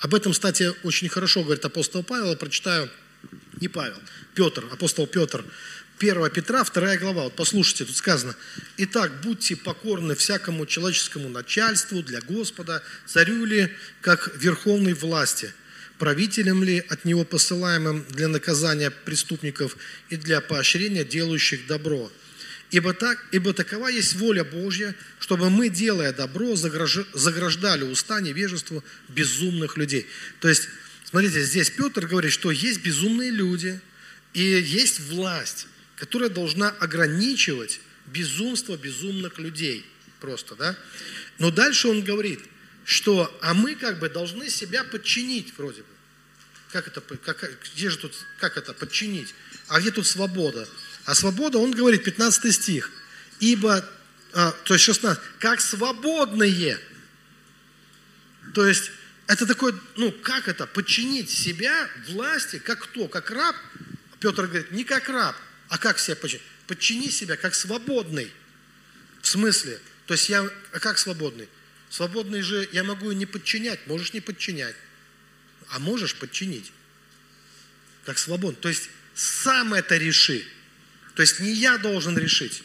Об этом, кстати, очень хорошо говорит апостол Павел, я прочитаю, не Павел, Петр, апостол Петр, 1 Петра, 2 глава, вот послушайте, тут сказано, «Итак, будьте покорны всякому человеческому начальству для Господа, царю ли, как верховной власти, правителем ли от него посылаемым для наказания преступников и для поощрения делающих добро. Ибо, так, ибо такова есть воля Божья, чтобы мы, делая добро, заграждали уста невежеству безумных людей. То есть, смотрите, здесь Петр говорит, что есть безумные люди и есть власть, которая должна ограничивать безумство безумных людей. Просто, да? Но дальше он говорит – что, а мы как бы должны себя подчинить вроде бы. Как это, как, где же тут, как это, подчинить? А где тут свобода? А свобода, он говорит, 15 стих, ибо, а, то есть 16, как свободные. То есть, это такое, ну, как это, подчинить себя власти, как кто, как раб? Петр говорит, не как раб, а как себя подчинить? Подчини себя как свободный. В смысле? То есть я, а как свободный? Свободный же я могу и не подчинять, можешь не подчинять, а можешь подчинить. Как свободный. То есть сам это реши. То есть не я должен решить,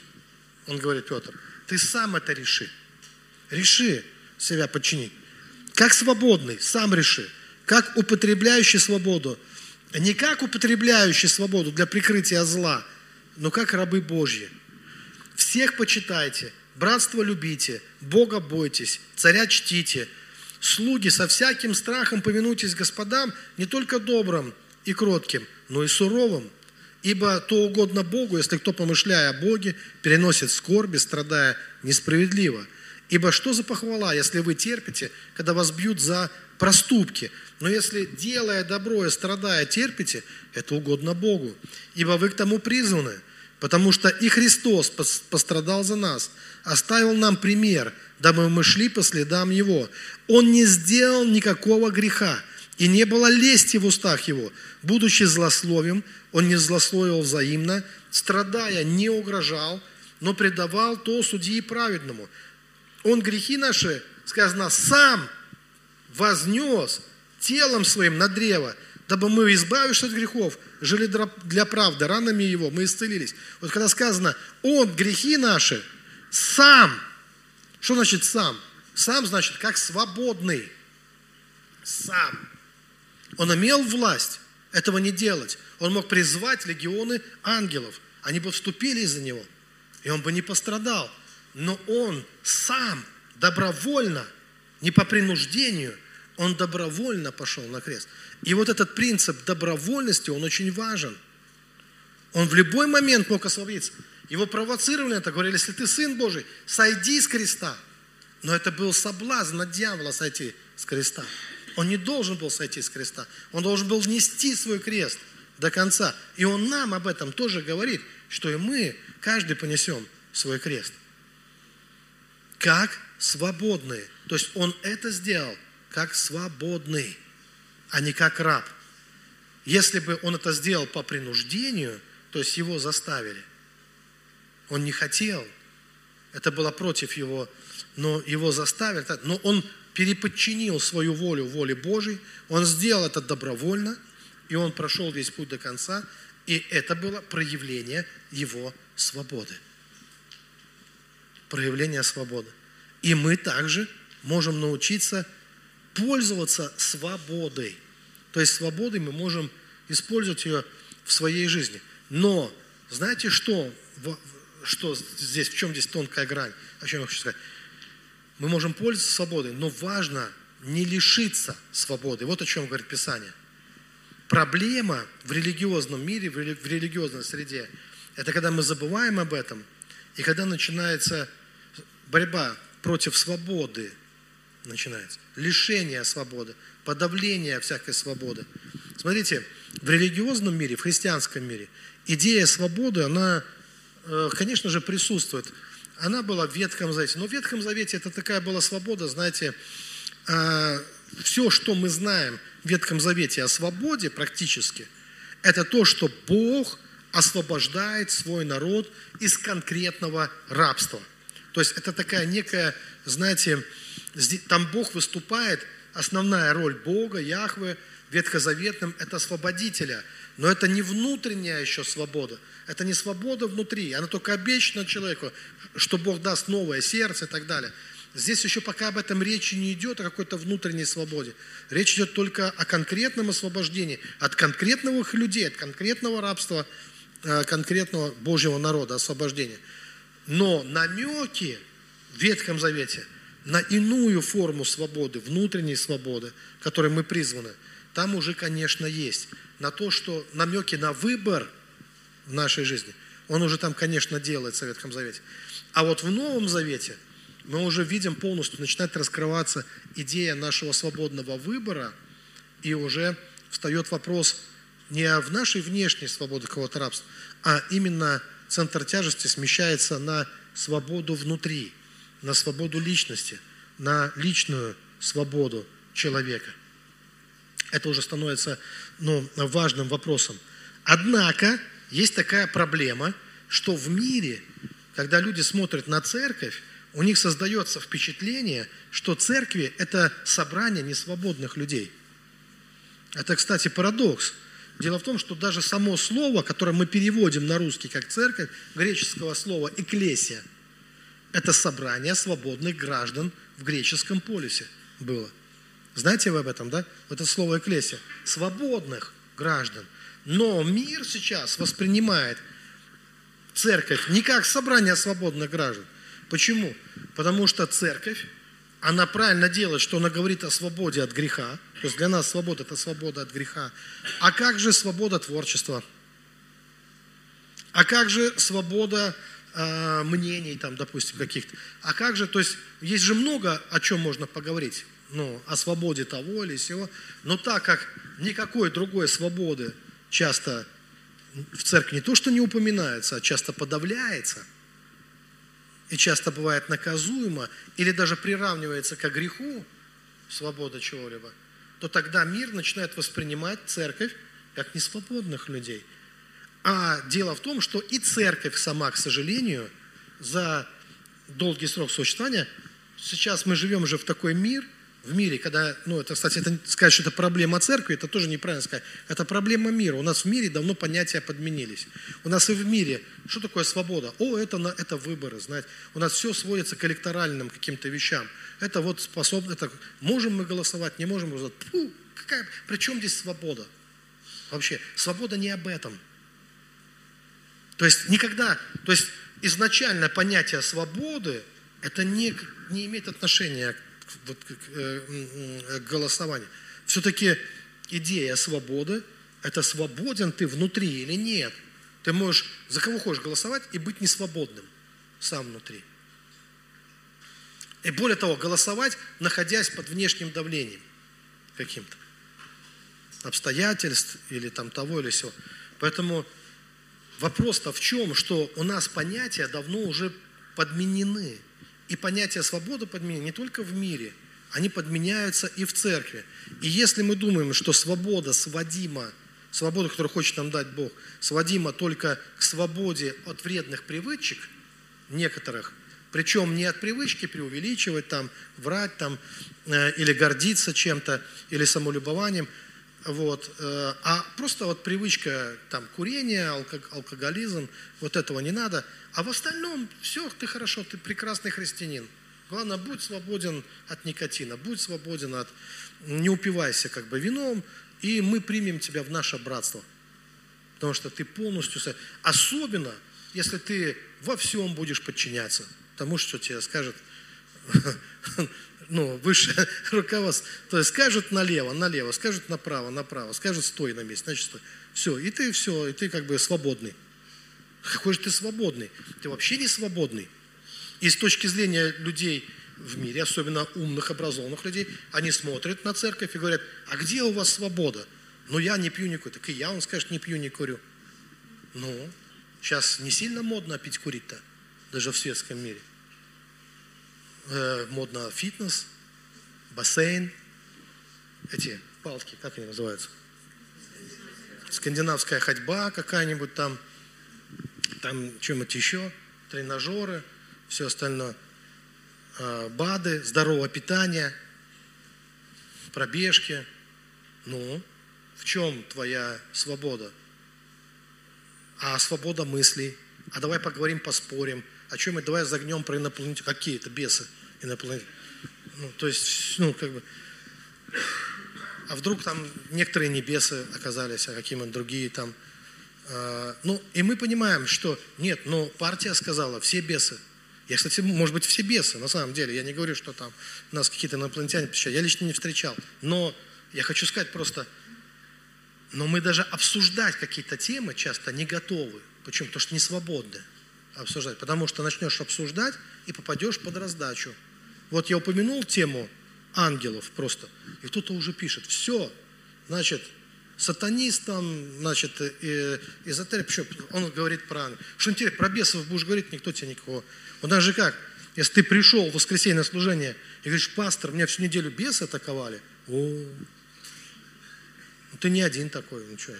он говорит Петр, ты сам это реши. Реши себя подчинить. Как свободный, сам реши. Как употребляющий свободу. Не как употребляющий свободу для прикрытия зла, но как рабы Божьи. Всех почитайте – Братство любите, Бога бойтесь, царя чтите. Слуги, со всяким страхом повинуйтесь господам, не только добрым и кротким, но и суровым. Ибо то угодно Богу, если кто, помышляя о Боге, переносит скорби, страдая несправедливо. Ибо что за похвала, если вы терпите, когда вас бьют за проступки? Но если, делая добро и страдая, терпите, это угодно Богу. Ибо вы к тому призваны, потому что и Христос пострадал за нас – оставил нам пример, дабы мы шли по следам Его. Он не сделал никакого греха, и не было лести в устах Его. Будучи злословием, Он не злословил взаимно, страдая, не угрожал, но предавал то судьи праведному. Он грехи наши, сказано, сам вознес телом своим на древо, дабы мы, избавившись от грехов, жили для правды, ранами Его мы исцелились. Вот когда сказано, Он грехи наши – сам. Что значит сам? Сам значит как свободный. Сам. Он имел власть этого не делать. Он мог призвать легионы ангелов. Они бы вступили из-за него. И он бы не пострадал. Но он сам добровольно, не по принуждению, он добровольно пошел на крест. И вот этот принцип добровольности, он очень важен. Он в любой момент мог освободиться. Его провоцировали это, говорили, если ты сын Божий, сойди с креста. Но это был соблазн от дьявола сойти с креста. Он не должен был сойти с креста. Он должен был нести свой крест до конца. И он нам об этом тоже говорит, что и мы, каждый понесем свой крест. Как свободные. То есть он это сделал как свободный, а не как раб. Если бы он это сделал по принуждению, то есть его заставили, он не хотел. Это было против его, но его заставили. Но он переподчинил свою волю воле Божьей. Он сделал это добровольно, и он прошел весь путь до конца. И это было проявление его свободы. Проявление свободы. И мы также можем научиться пользоваться свободой. То есть свободой мы можем использовать ее в своей жизни. Но знаете что? что здесь, в чем здесь тонкая грань, о чем я хочу сказать. Мы можем пользоваться свободой, но важно не лишиться свободы. Вот о чем говорит Писание. Проблема в религиозном мире, в религиозной среде, это когда мы забываем об этом, и когда начинается борьба против свободы, начинается лишение свободы, подавление всякой свободы. Смотрите, в религиозном мире, в христианском мире идея свободы, она, э, конечно же, присутствует. Она была в Ветхом Завете. Но в Ветхом Завете это такая была свобода, знаете, э, все, что мы знаем Ветхом Завете о свободе практически, это то, что Бог освобождает свой народ из конкретного рабства. То есть это такая некая, знаете, там Бог выступает, основная роль Бога, Яхвы, ветхозаветным – это освободителя. Но это не внутренняя еще свобода. Это не свобода внутри. Она только обещана человеку, что Бог даст новое сердце и так далее. Здесь еще пока об этом речи не идет, о какой-то внутренней свободе. Речь идет только о конкретном освобождении от конкретных людей, от конкретного рабства, э, конкретного Божьего народа, освобождения. Но намеки в Ветхом Завете на иную форму свободы, внутренней свободы, которой мы призваны, там уже, конечно, есть. На то, что намеки на выбор в нашей жизни, он уже там, конечно, делается в Ветхом Завете. А вот в Новом Завете мы уже видим полностью, начинает раскрываться идея нашего свободного выбора, и уже встает вопрос не в нашей внешней свободе какого-то рабства, а именно центр тяжести смещается на свободу внутри, на свободу личности, на личную свободу человека. Это уже становится ну, важным вопросом. Однако есть такая проблема, что в мире, когда люди смотрят на церковь, у них создается впечатление, что церкви – это собрание несвободных людей. Это, кстати, парадокс. Дело в том, что даже само слово, которое мы переводим на русский как церковь, греческого слова «экклесия», это собрание свободных граждан в греческом полюсе было. Знаете вы об этом, да? Это слово «экклесия». Свободных граждан. Но мир сейчас воспринимает церковь не как собрание свободных граждан. Почему? Потому что церковь она правильно делает, что она говорит о свободе от греха. То есть для нас свобода – это свобода от греха. А как же свобода творчества? А как же свобода э, мнений, там, допустим, каких-то? А как же, то есть есть же много о чем можно поговорить. Ну, о свободе того или сего. Но так как никакой другой свободы часто в церкви не то, что не упоминается, а часто подавляется – и часто бывает наказуемо или даже приравнивается к греху, свобода чего-либо, то тогда мир начинает воспринимать церковь как несвободных людей. А дело в том, что и церковь сама, к сожалению, за долгий срок существования, сейчас мы живем же в такой мир – в мире, когда, ну, это, кстати, это, сказать, что это проблема церкви, это тоже неправильно сказать. Это проблема мира. У нас в мире давно понятия подменились. У нас и в мире, что такое свобода? О, это, это выборы, знаете. У нас все сводится к электоральным каким-то вещам. Это вот способно, это, можем мы голосовать, не можем голосовать. Фу, какая, при чем здесь свобода? Вообще, свобода не об этом. То есть никогда, то есть изначально понятие свободы, это не, не имеет отношения к, э, к голосованию. Все-таки идея свободы – это свободен ты внутри или нет. Ты можешь за кого хочешь голосовать и быть несвободным сам внутри. И более того, голосовать, находясь под внешним давлением каким-то обстоятельств или там того или сего. Поэтому вопрос-то в чем, что у нас понятия давно уже подменены – и понятие свободы подменяется не только в мире, они подменяются и в церкви. И если мы думаем, что свобода сводима, свобода, которую хочет нам дать Бог, сводима только к свободе от вредных привычек некоторых, причем не от привычки преувеличивать, там, врать там, э, или гордиться чем-то, или самолюбованием, вот, э, а просто вот привычка там, курения, алкоголизм, вот этого не надо – а в остальном все, ты хорошо, ты прекрасный христианин. Главное, будь свободен от никотина, будь свободен от... Не упивайся как бы вином, и мы примем тебя в наше братство. Потому что ты полностью... Особенно, если ты во всем будешь подчиняться тому, что тебе скажет ну, высшее руководство. То есть скажут налево, налево, скажут направо, направо, скажут стой на месте, значит стой. Все, и ты все, и ты как бы свободный. Какой же ты свободный? Ты вообще не свободный. И с точки зрения людей в мире, особенно умных, образованных людей, они смотрят на церковь и говорят, а где у вас свобода? Ну, я не пью, не курю. Так и я, он скажет, не пью, не курю. Ну, сейчас не сильно модно пить курить-то, даже в светском мире. Э, модно фитнес, бассейн, эти палки, как они называются? Скандинавская ходьба какая-нибудь там, там что-нибудь еще, тренажеры, все остальное. Э, БАДы, здоровое питание, пробежки. Ну, в чем твоя свобода? А свобода мыслей? А давай поговорим, поспорим. О чем мы? Давай загнем про инопланетян. Какие это бесы инопланетян? Ну, то есть, ну, как бы... А вдруг там некоторые небесы оказались, а какие-то другие там. Э, ну, и мы понимаем, что нет, но партия сказала, все бесы. Я, кстати, может быть, все бесы, на самом деле. Я не говорю, что там нас какие-то инопланетяне посещают. Я лично не встречал. Но я хочу сказать просто, но мы даже обсуждать какие-то темы часто не готовы. Почему? Потому что не свободны обсуждать. Потому что начнешь обсуждать и попадешь под раздачу. Вот я упомянул тему ангелов просто, и кто-то уже пишет, все, значит, сатанистам, значит, э, эзотерик, он говорит про ангелов. Что интересно, про бесов будешь говорить, никто тебе никого. Он даже как, если ты пришел в воскресенье на служение и говоришь, пастор, меня всю неделю бесы атаковали, о, ну, ты не один такой, ну что?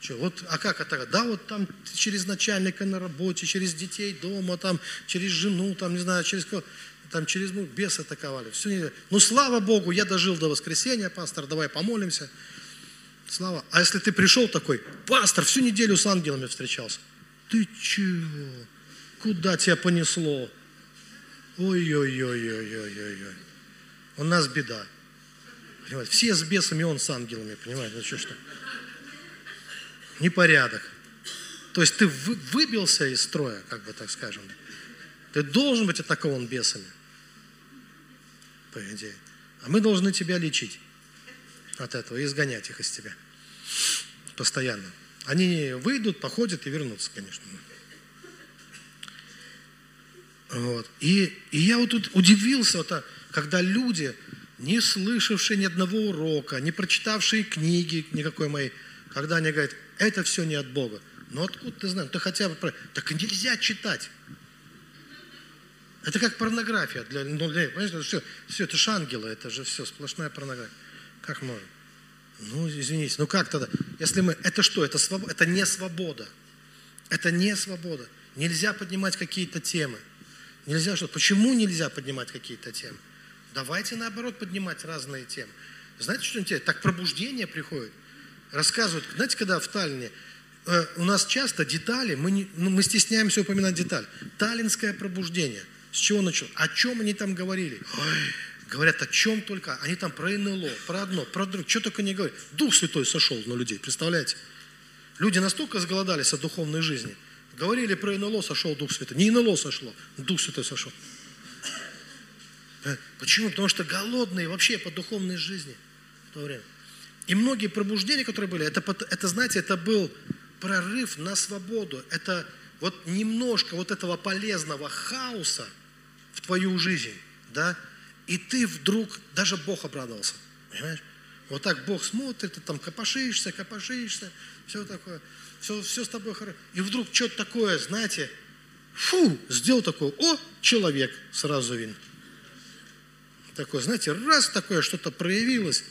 Что, вот, а как это? Да, вот там через начальника на работе, через детей дома, там, через жену, там, не знаю, через кого, там, через ну, бес атаковали. Всю неделю. Ну, слава Богу, я дожил до воскресенья, пастор, давай помолимся. Слава. А если ты пришел такой, пастор, всю неделю с ангелами встречался. Ты чего? Куда тебя понесло? Ой-ой-ой-ой-ой-ой. У нас беда. Понимаете? Все с бесами, он с ангелами, понимаете? Ну, что, что? Непорядок. То есть ты выбился из строя, как бы так скажем. Ты должен быть атакован бесами. По идее. А мы должны тебя лечить от этого и изгонять их из тебя. Постоянно. Они выйдут, походят и вернутся, конечно. Вот. И, и я вот тут удивился, вот, когда люди не слышавшие ни одного урока, не прочитавшие книги никакой моей, когда они говорят, это все не от Бога. Ну откуда ты знаешь? Ты хотя бы... Так нельзя читать. Это как порнография. Для, ну, для, понимаешь, это все, все, это же ангелы, это же все сплошная порнография. Как можно? Ну, извините, ну как тогда? Если мы... Это что? Это, своб... это не свобода. Это не свобода. Нельзя поднимать какие-то темы. Нельзя что? Почему нельзя поднимать какие-то темы? Давайте, наоборот, поднимать разные темы. Знаете, что интересно? Так пробуждение приходит. Рассказывают, знаете, когда в Таллине, э, у нас часто детали, мы, не, ну, мы стесняемся упоминать деталь. Таллинское пробуждение. С чего начал? О чем они там говорили? Ой, говорят, о чем только. Они там про НЛО, про одно, про другое. Что только не говорят. Дух Святой сошел на людей, представляете? Люди настолько сголодались от духовной жизни. Говорили про НЛО, сошел Дух Святой. Не НЛО сошло, Дух Святой сошел. Э, почему? Потому что голодные вообще по духовной жизни в то время. И многие пробуждения, которые были, это, это, знаете, это был прорыв на свободу. Это вот немножко вот этого полезного хаоса в твою жизнь, да, и ты вдруг, даже Бог обрадовался, понимаешь? Вот так Бог смотрит, ты там копошишься, копошишься, все такое, все, все с тобой хорошо. И вдруг что-то такое, знаете, фу, сделал такое, о, человек, сразу видно такое, знаете, раз такое что-то проявилось.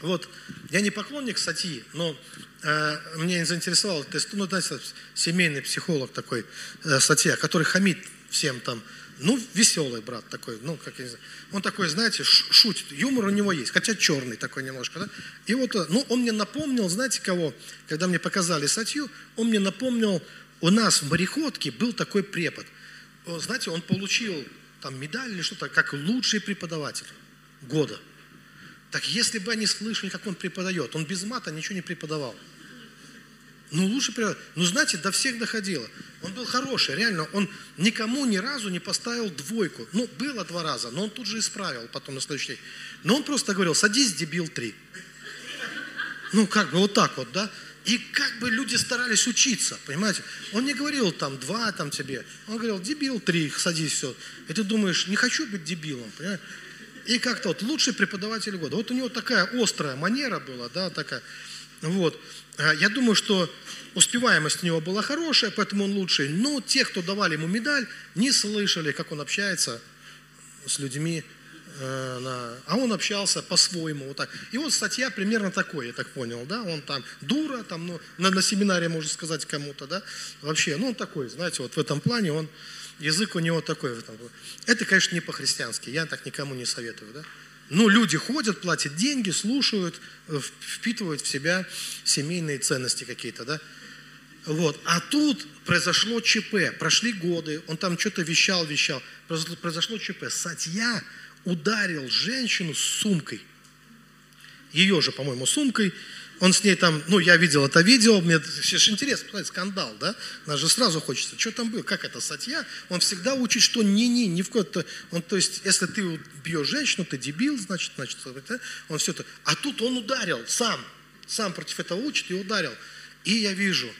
Вот, я не поклонник статьи, но э, меня заинтересовал, то есть, ну, знаете, семейный психолог такой, э, статья, который хамит всем там, ну, веселый брат такой, ну, как я не знаю. Он такой, знаете, шутит, юмор у него есть, хотя черный такой немножко, да. И вот, э, ну, он мне напомнил, знаете кого, когда мне показали статью, он мне напомнил, у нас в мореходке был такой препод. Знаете, он получил там медаль или что-то, как лучший преподаватель года. Так если бы они слышали, как он преподает, он без мата ничего не преподавал. Ну, лучше преподаватель. Ну, знаете, до всех доходило. Он был хороший, реально. Он никому ни разу не поставил двойку. Ну, было два раза, но он тут же исправил потом на следующий день. Но он просто говорил, садись, дебил, три. Ну, как бы вот так вот, да? И как бы люди старались учиться, понимаете? Он не говорил там два там тебе, он говорил, дебил три, садись, все. И ты думаешь, не хочу быть дебилом, понимаешь? И как-то вот лучший преподаватель года. Вот у него такая острая манера была, да, такая. Вот. А я думаю, что успеваемость у него была хорошая, поэтому он лучший. Но те, кто давали ему медаль, не слышали, как он общается с людьми, э, а он общался по-своему. Вот так. И вот статья примерно такой, я так понял, да, он там дура, там, ну, на, на семинаре можно сказать кому-то, да, вообще, ну, он такой, знаете, вот в этом плане он, язык у него такой. Это, конечно, не по-христиански, я так никому не советую, да. Ну, люди ходят, платят деньги, слушают, э, впитывают в себя семейные ценности какие-то, да. Вот. А тут произошло ЧП, прошли годы, он там что-то вещал, вещал. Произошло ЧП. Сатья ударил женщину с сумкой. Ее же, по-моему, сумкой. Он с ней там, ну, я видел это видео, мне сейчас интересно, посмотреть, скандал, да? Нас же сразу хочется, что там было, как это, Сатья? Он всегда учит, что не-не, ни в коем-то, он, то есть, если ты бьешь женщину, ты дебил, значит, значит, он все это, а тут он ударил сам, сам против этого учит и ударил. И я вижу,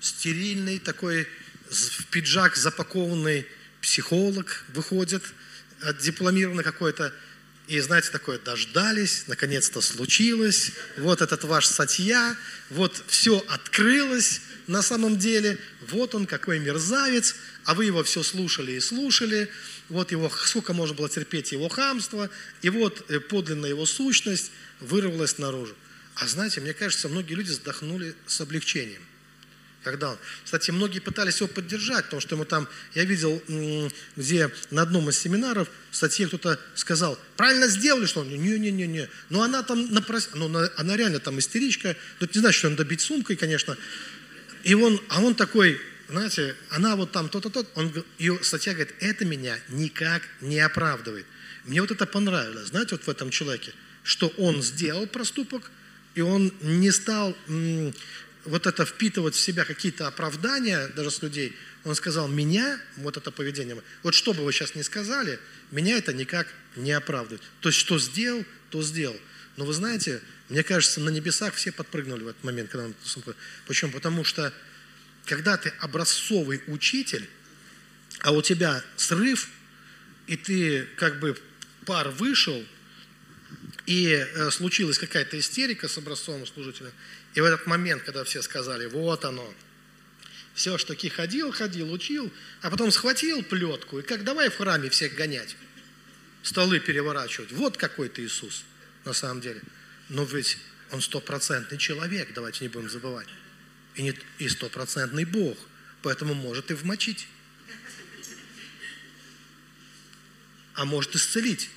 стерильный такой, в пиджак запакованный психолог выходит, дипломированный какой-то, и знаете, такое, дождались, наконец-то случилось, вот этот ваш статья, вот все открылось на самом деле, вот он какой мерзавец, а вы его все слушали и слушали, вот его, сколько можно было терпеть его хамство, и вот э, подлинная его сущность вырвалась наружу. А знаете, мне кажется, многие люди вздохнули с облегчением – когда. Кстати, многие пытались его поддержать, потому что ему там, я видел, где на одном из семинаров в статье кто-то сказал, правильно сделали, что он, не-не-не-не, но она там, напрос... ну, она реально там истеричка, тут не значит, что он добить сумкой, конечно, и он, а он такой, знаете, она вот там то-то, то, он, ее статья говорит, это меня никак не оправдывает. Мне вот это понравилось, знаете, вот в этом человеке, что он сделал проступок, и он не стал вот это впитывать в себя какие-то оправдания даже с людей, он сказал, меня, вот это поведение, вот что бы вы сейчас ни сказали, меня это никак не оправдывает. То есть, что сделал, то сделал. Но вы знаете, мне кажется, на небесах все подпрыгнули в этот момент, когда он... Почему? Потому что, когда ты образцовый учитель, а у тебя срыв, и ты как бы пар вышел, и э, случилась какая-то истерика с образцовым служителем, и в этот момент, когда все сказали, вот оно, все, что ки ходил, ходил, учил, а потом схватил плетку, и как давай в храме всех гонять, столы переворачивать. Вот какой ты Иисус на самом деле. Но ведь он стопроцентный человек, давайте не будем забывать. И, не, и стопроцентный Бог, поэтому может и вмочить. А может исцелить.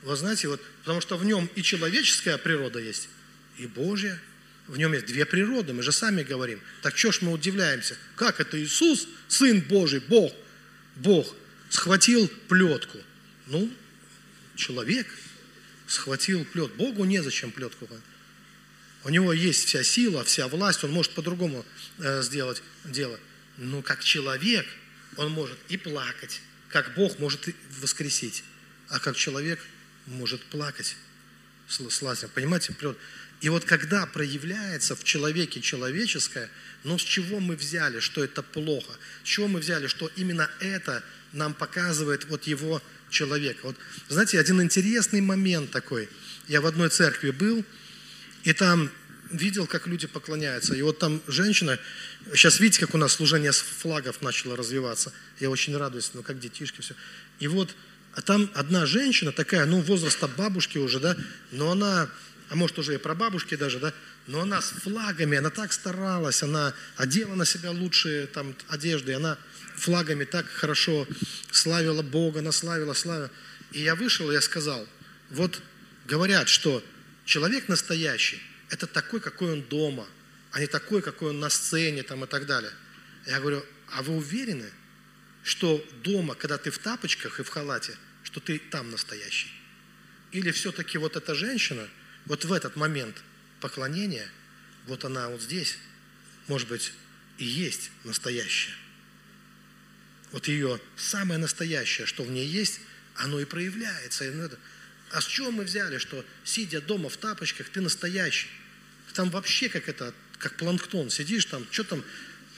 Вы знаете, вот, потому что в нем и человеческая природа есть, и Божья. В нем есть две природы, мы же сами говорим. Так что ж мы удивляемся? Как это Иисус, Сын Божий, Бог, Бог, схватил плетку? Ну, человек схватил плет. Богу незачем плетку. У него есть вся сила, вся власть, он может по-другому э, сделать дело. Но как человек он может и плакать, как Бог может и воскресить, а как человек может плакать. Слазим, понимаете? И вот когда проявляется в человеке человеческое, ну с чего мы взяли, что это плохо? С чего мы взяли, что именно это нам показывает вот его человек? Вот, знаете, один интересный момент такой. Я в одной церкви был, и там видел, как люди поклоняются. И вот там женщина, сейчас видите, как у нас служение флагов начало развиваться. Я очень радуюсь, ну как детишки, все. И вот а там одна женщина такая, ну возраста бабушки уже, да, но она а может уже и прабабушки даже, да, но она с флагами, она так старалась, она одела на себя лучшие там одежды, она флагами так хорошо славила Бога, она славила, славила. И я вышел, и я сказал, вот говорят, что человек настоящий, это такой, какой он дома, а не такой, какой он на сцене там и так далее. Я говорю, а вы уверены, что дома, когда ты в тапочках и в халате, что ты там настоящий? Или все-таки вот эта женщина – вот в этот момент поклонения, вот она вот здесь, может быть, и есть настоящая. Вот ее самое настоящее, что в ней есть, оно и проявляется. А с чего мы взяли, что сидя дома в тапочках, ты настоящий? Там вообще как это, как планктон, сидишь там, что там,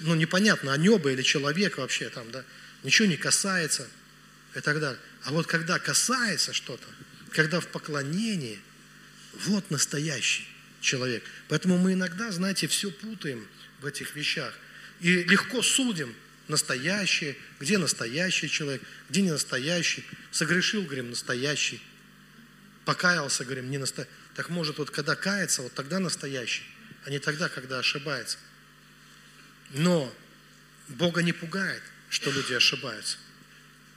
ну непонятно, а небо или человек вообще там, да, ничего не касается и так далее. А вот когда касается что-то, когда в поклонении, вот настоящий человек. Поэтому мы иногда, знаете, все путаем в этих вещах. И легко судим, настоящий, где настоящий человек, где не настоящий. Согрешил, говорим, настоящий. Покаялся, говорим, не настоящий. Так может, вот когда кается, вот тогда настоящий, а не тогда, когда ошибается. Но Бога не пугает, что люди ошибаются.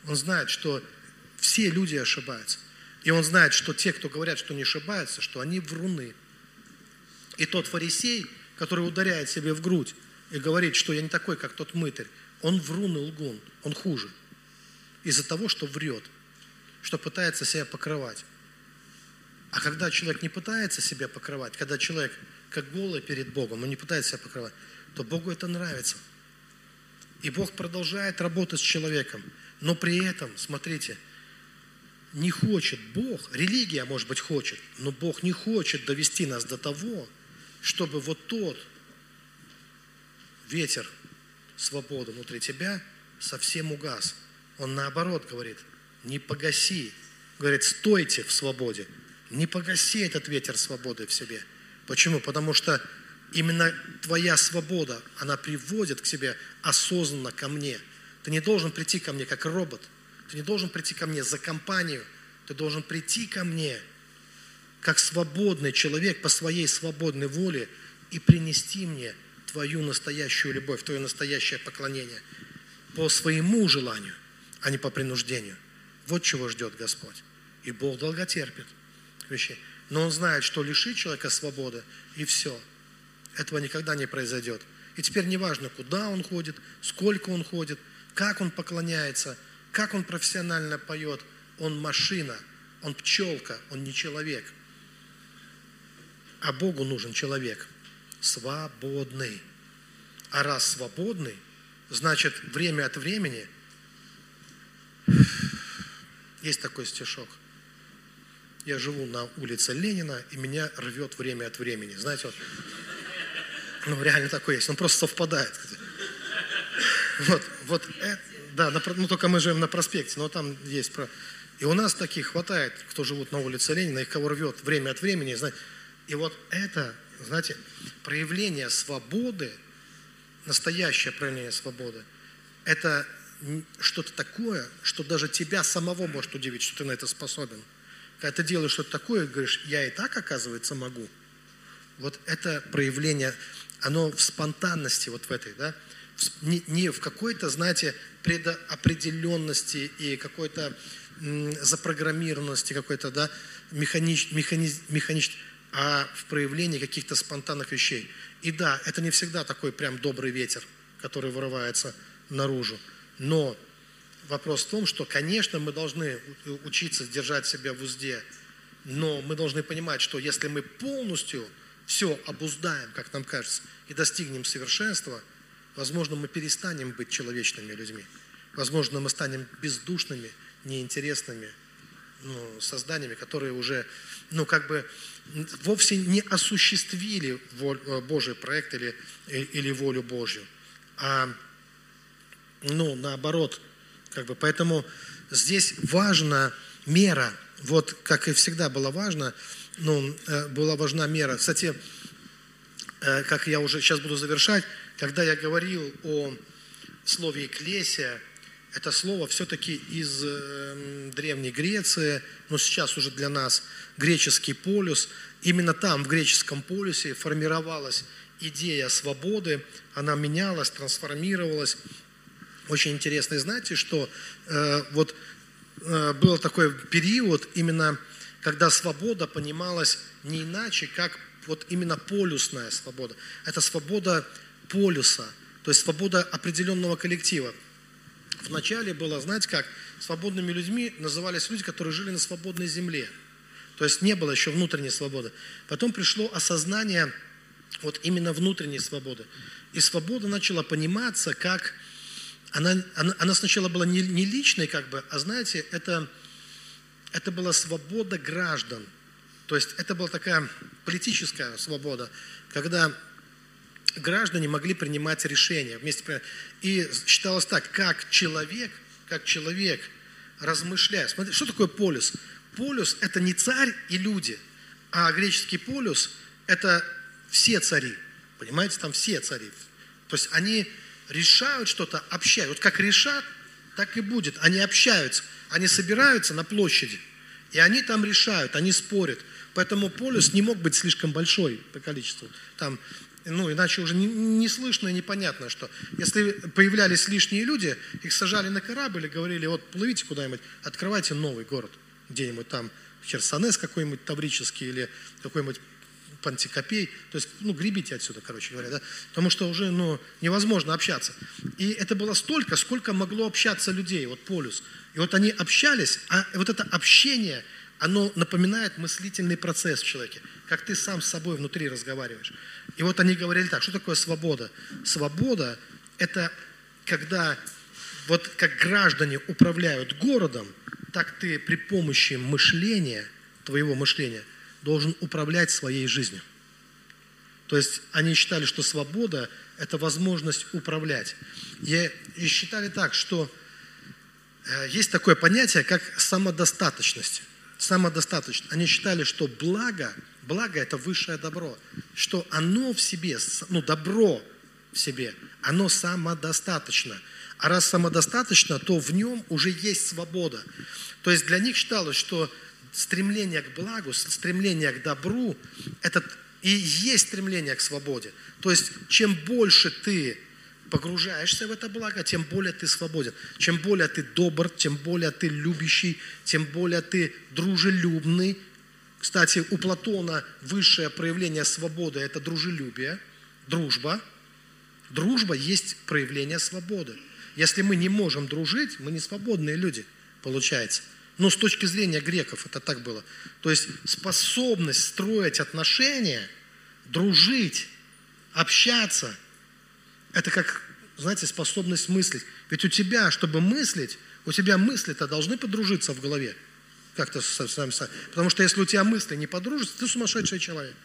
Он знает, что все люди ошибаются. И он знает, что те, кто говорят, что не ошибаются, что они вруны. И тот фарисей, который ударяет себе в грудь и говорит, что я не такой, как тот мытарь, он врун и лгун, он хуже. Из-за того, что врет, что пытается себя покрывать. А когда человек не пытается себя покрывать, когда человек как голый перед Богом, он не пытается себя покрывать, то Богу это нравится. И Бог продолжает работать с человеком. Но при этом, смотрите, не хочет Бог, религия, может быть, хочет, но Бог не хочет довести нас до того, чтобы вот тот ветер свободы внутри тебя совсем угас. Он наоборот говорит, не погаси. Говорит, стойте в свободе. Не погаси этот ветер свободы в себе. Почему? Потому что именно твоя свобода, она приводит к себе осознанно ко мне. Ты не должен прийти ко мне как робот. Ты не должен прийти ко мне за компанию. Ты должен прийти ко мне как свободный человек по своей свободной воле и принести мне твою настоящую любовь, твое настоящее поклонение по своему желанию, а не по принуждению. Вот чего ждет Господь. И Бог долго терпит. Но Он знает, что лишит человека свободы, и все. Этого никогда не произойдет. И теперь неважно, куда он ходит, сколько он ходит, как он поклоняется, как он профессионально поет. Он машина, он пчелка, он не человек. А Богу нужен человек – свободный. А раз свободный, значит, время от времени есть такой стишок. Я живу на улице Ленина, и меня рвет время от времени. Знаете, вот, ну, реально такой есть. Он просто совпадает. Вот, вот, это, да, на, ну, только мы живем на проспекте, но там есть про... И у нас таких хватает, кто живут на улице Ленина, их кого рвет время от времени. Знаете, и вот это знаете, проявление свободы, настоящее проявление свободы, это что-то такое, что даже тебя самого может удивить, что ты на это способен. Когда ты делаешь что-то такое, говоришь, я и так, оказывается, могу. Вот это проявление, оно в спонтанности вот в этой, да, не, не в какой-то, знаете, предопределенности и какой-то запрограммированности какой-то, да, механич, механиз, механич, а в проявлении каких-то спонтанных вещей. И да, это не всегда такой прям добрый ветер, который вырывается наружу. Но вопрос в том, что, конечно, мы должны учиться держать себя в узде, но мы должны понимать, что если мы полностью все обуздаем, как нам кажется, и достигнем совершенства, возможно, мы перестанем быть человечными людьми. Возможно, мы станем бездушными, неинтересными ну, созданиями, которые уже, ну, как бы вовсе не осуществили воль, э, Божий проект или, э, или волю Божью, а, ну, наоборот, как бы, поэтому здесь важна мера, вот как и всегда было важно, ну, э, была важна мера. Кстати, как я уже сейчас буду завершать, когда я говорил о слове «экклесия», это слово все-таки из э, Древней Греции, но сейчас уже для нас греческий полюс. Именно там, в греческом полюсе, формировалась идея свободы, она менялась, трансформировалась. Очень интересно. И знаете, что э, вот э, был такой период, именно когда свобода понималась не иначе, как вот именно полюсная свобода. Это свобода полюса, то есть свобода определенного коллектива. Вначале было, знаете как, свободными людьми назывались люди, которые жили на свободной земле. То есть не было еще внутренней свободы. Потом пришло осознание вот именно внутренней свободы. И свобода начала пониматься как... Она, она, она сначала была не, не личной, как бы, а знаете, это, это была свобода граждан. То есть это была такая политическая свобода, когда граждане могли принимать решения вместе. И считалось так, как человек, как человек размышляя. Смотри, что такое полюс? Полюс – это не царь и люди, а греческий полюс – это все цари. Понимаете, там все цари. То есть они решают что-то, общают. Вот как решат, так и будет. Они общаются, они собираются на площади, и они там решают, они спорят. Поэтому полюс не мог быть слишком большой по количеству. Там, ну, иначе уже не, не слышно и непонятно, что. Если появлялись лишние люди, их сажали на корабль и говорили, вот плывите куда-нибудь, открывайте новый город, где-нибудь там, Херсонес какой-нибудь таврический или какой-нибудь Пантикопей, то есть, ну, гребите отсюда, короче говоря, да, потому что уже, ну, невозможно общаться. И это было столько, сколько могло общаться людей, вот полюс. И вот они общались, а вот это общение, оно напоминает мыслительный процесс в человеке, как ты сам с собой внутри разговариваешь. И вот они говорили так, что такое свобода? Свобода – это когда вот как граждане управляют городом, так ты при помощи мышления, твоего мышления – должен управлять своей жизнью. То есть они считали, что свобода – это возможность управлять. И, и считали так, что э, есть такое понятие, как самодостаточность. Самодостаточность. Они считали, что благо, благо – это высшее добро, что оно в себе, ну, добро в себе, оно самодостаточно. А раз самодостаточно, то в нем уже есть свобода. То есть для них считалось, что стремление к благу, стремление к добру, это и есть стремление к свободе. То есть, чем больше ты погружаешься в это благо, тем более ты свободен. Чем более ты добр, тем более ты любящий, тем более ты дружелюбный. Кстати, у Платона высшее проявление свободы – это дружелюбие, дружба. Дружба есть проявление свободы. Если мы не можем дружить, мы не свободные люди, получается – но с точки зрения греков это так было. То есть способность строить отношения, дружить, общаться, это как, знаете, способность мыслить. Ведь у тебя, чтобы мыслить, у тебя мысли-то должны подружиться в голове. Как-то сами Потому что если у тебя мысли не подружатся, ты сумасшедший человек.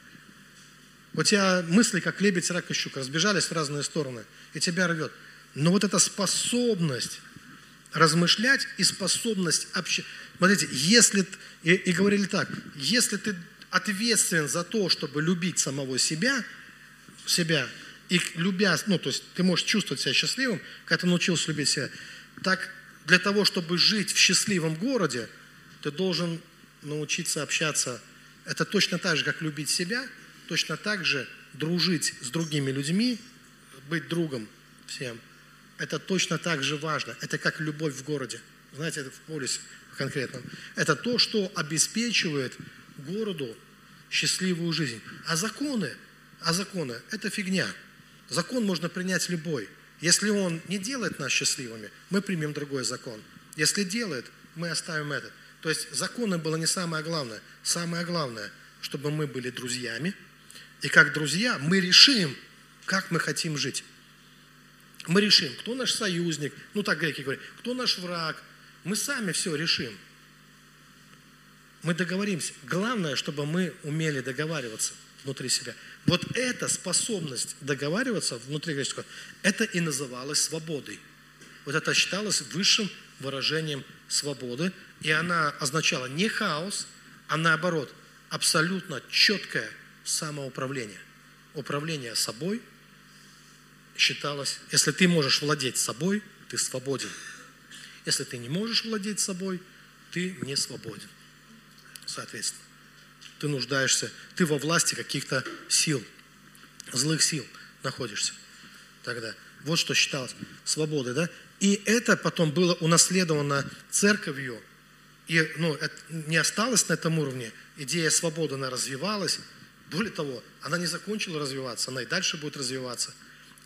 У тебя мысли, как лебедь, рак и щука, разбежались в разные стороны, и тебя рвет. Но вот эта способность размышлять и способность общаться. Смотрите, если, и, и говорили так, если ты ответственен за то, чтобы любить самого себя, себя, и любя, ну, то есть ты можешь чувствовать себя счастливым, когда ты научился любить себя, так для того, чтобы жить в счастливом городе, ты должен научиться общаться. Это точно так же, как любить себя, точно так же дружить с другими людьми, быть другом всем. Это точно так же важно. Это как любовь в городе. Знаете, это в полюсе конкретном, это то, что обеспечивает городу счастливую жизнь. А законы, а законы – это фигня. Закон можно принять любой. Если он не делает нас счастливыми, мы примем другой закон. Если делает, мы оставим этот. То есть законы было не самое главное. Самое главное, чтобы мы были друзьями. И как друзья мы решим, как мы хотим жить. Мы решим, кто наш союзник, ну так греки говорят, кто наш враг – мы сами все решим. Мы договоримся. Главное, чтобы мы умели договариваться внутри себя. Вот эта способность договариваться внутри греческого, это и называлось свободой. Вот это считалось высшим выражением свободы, и она означала не хаос, а наоборот, абсолютно четкое самоуправление. Управление собой считалось, если ты можешь владеть собой, ты свободен. Если ты не можешь владеть собой, ты не свободен. Соответственно, ты нуждаешься, ты во власти каких-то сил, злых сил находишься тогда. Вот что считалось свободой, да? И это потом было унаследовано церковью, и ну, это не осталось на этом уровне. Идея свободы, она развивалась. Более того, она не закончила развиваться, она и дальше будет развиваться.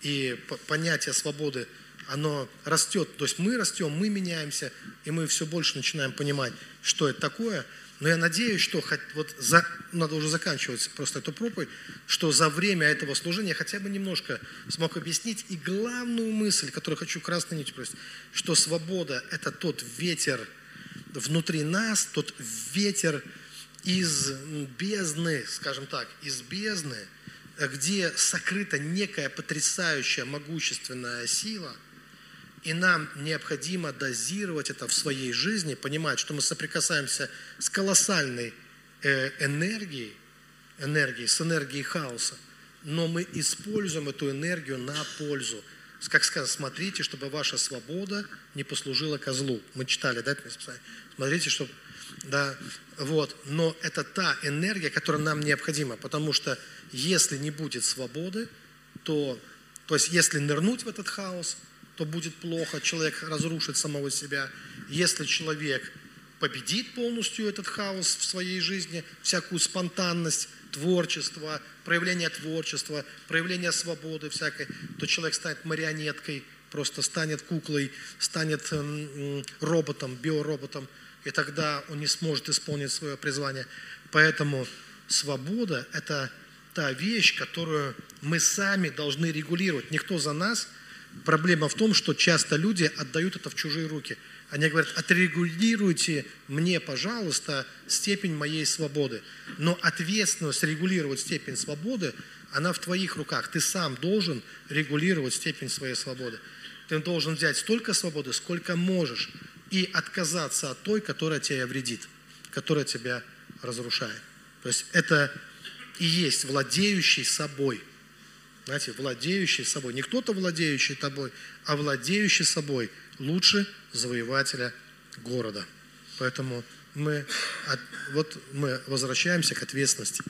И понятие свободы оно растет. То есть мы растем, мы меняемся, и мы все больше начинаем понимать, что это такое. Но я надеюсь, что хоть, вот за, надо уже заканчивать просто эту проповедь, что за время этого служения хотя бы немножко смог объяснить и главную мысль, которую хочу красной нитью просто, что свобода – это тот ветер внутри нас, тот ветер из бездны, скажем так, из бездны, где сокрыта некая потрясающая могущественная сила – И нам необходимо дозировать это в своей жизни, понимать, что мы соприкасаемся с колоссальной э, энергией, энергией, с энергией хаоса, но мы используем эту энергию на пользу. Как сказано, смотрите, чтобы ваша свобода не послужила козлу. Мы читали, да, это Смотрите, чтобы, да, вот. Но это та энергия, которая нам необходима, потому что если не будет свободы, то, то есть если нырнуть в этот хаос, то будет плохо, человек разрушит самого себя. Если человек победит полностью этот хаос в своей жизни, всякую спонтанность, творчество, проявление творчества, проявление свободы всякой, то человек станет марионеткой, просто станет куклой, станет роботом, биороботом, и тогда он не сможет исполнить свое призвание. Поэтому свобода – это та вещь, которую мы сами должны регулировать. Никто за нас. Проблема в том, что часто люди отдают это в чужие руки. Они говорят, отрегулируйте мне, пожалуйста, степень моей свободы. Но ответственность регулировать степень свободы, она в твоих руках. Ты сам должен регулировать степень своей свободы. Ты должен взять столько свободы, сколько можешь, и отказаться от той, которая тебя вредит, которая тебя разрушает. То есть это и есть владеющий собой. Знаете, владеющий собой. Не кто-то владеющий тобой, а владеющий собой лучше завоевателя города. Поэтому мы, от, вот мы возвращаемся к ответственности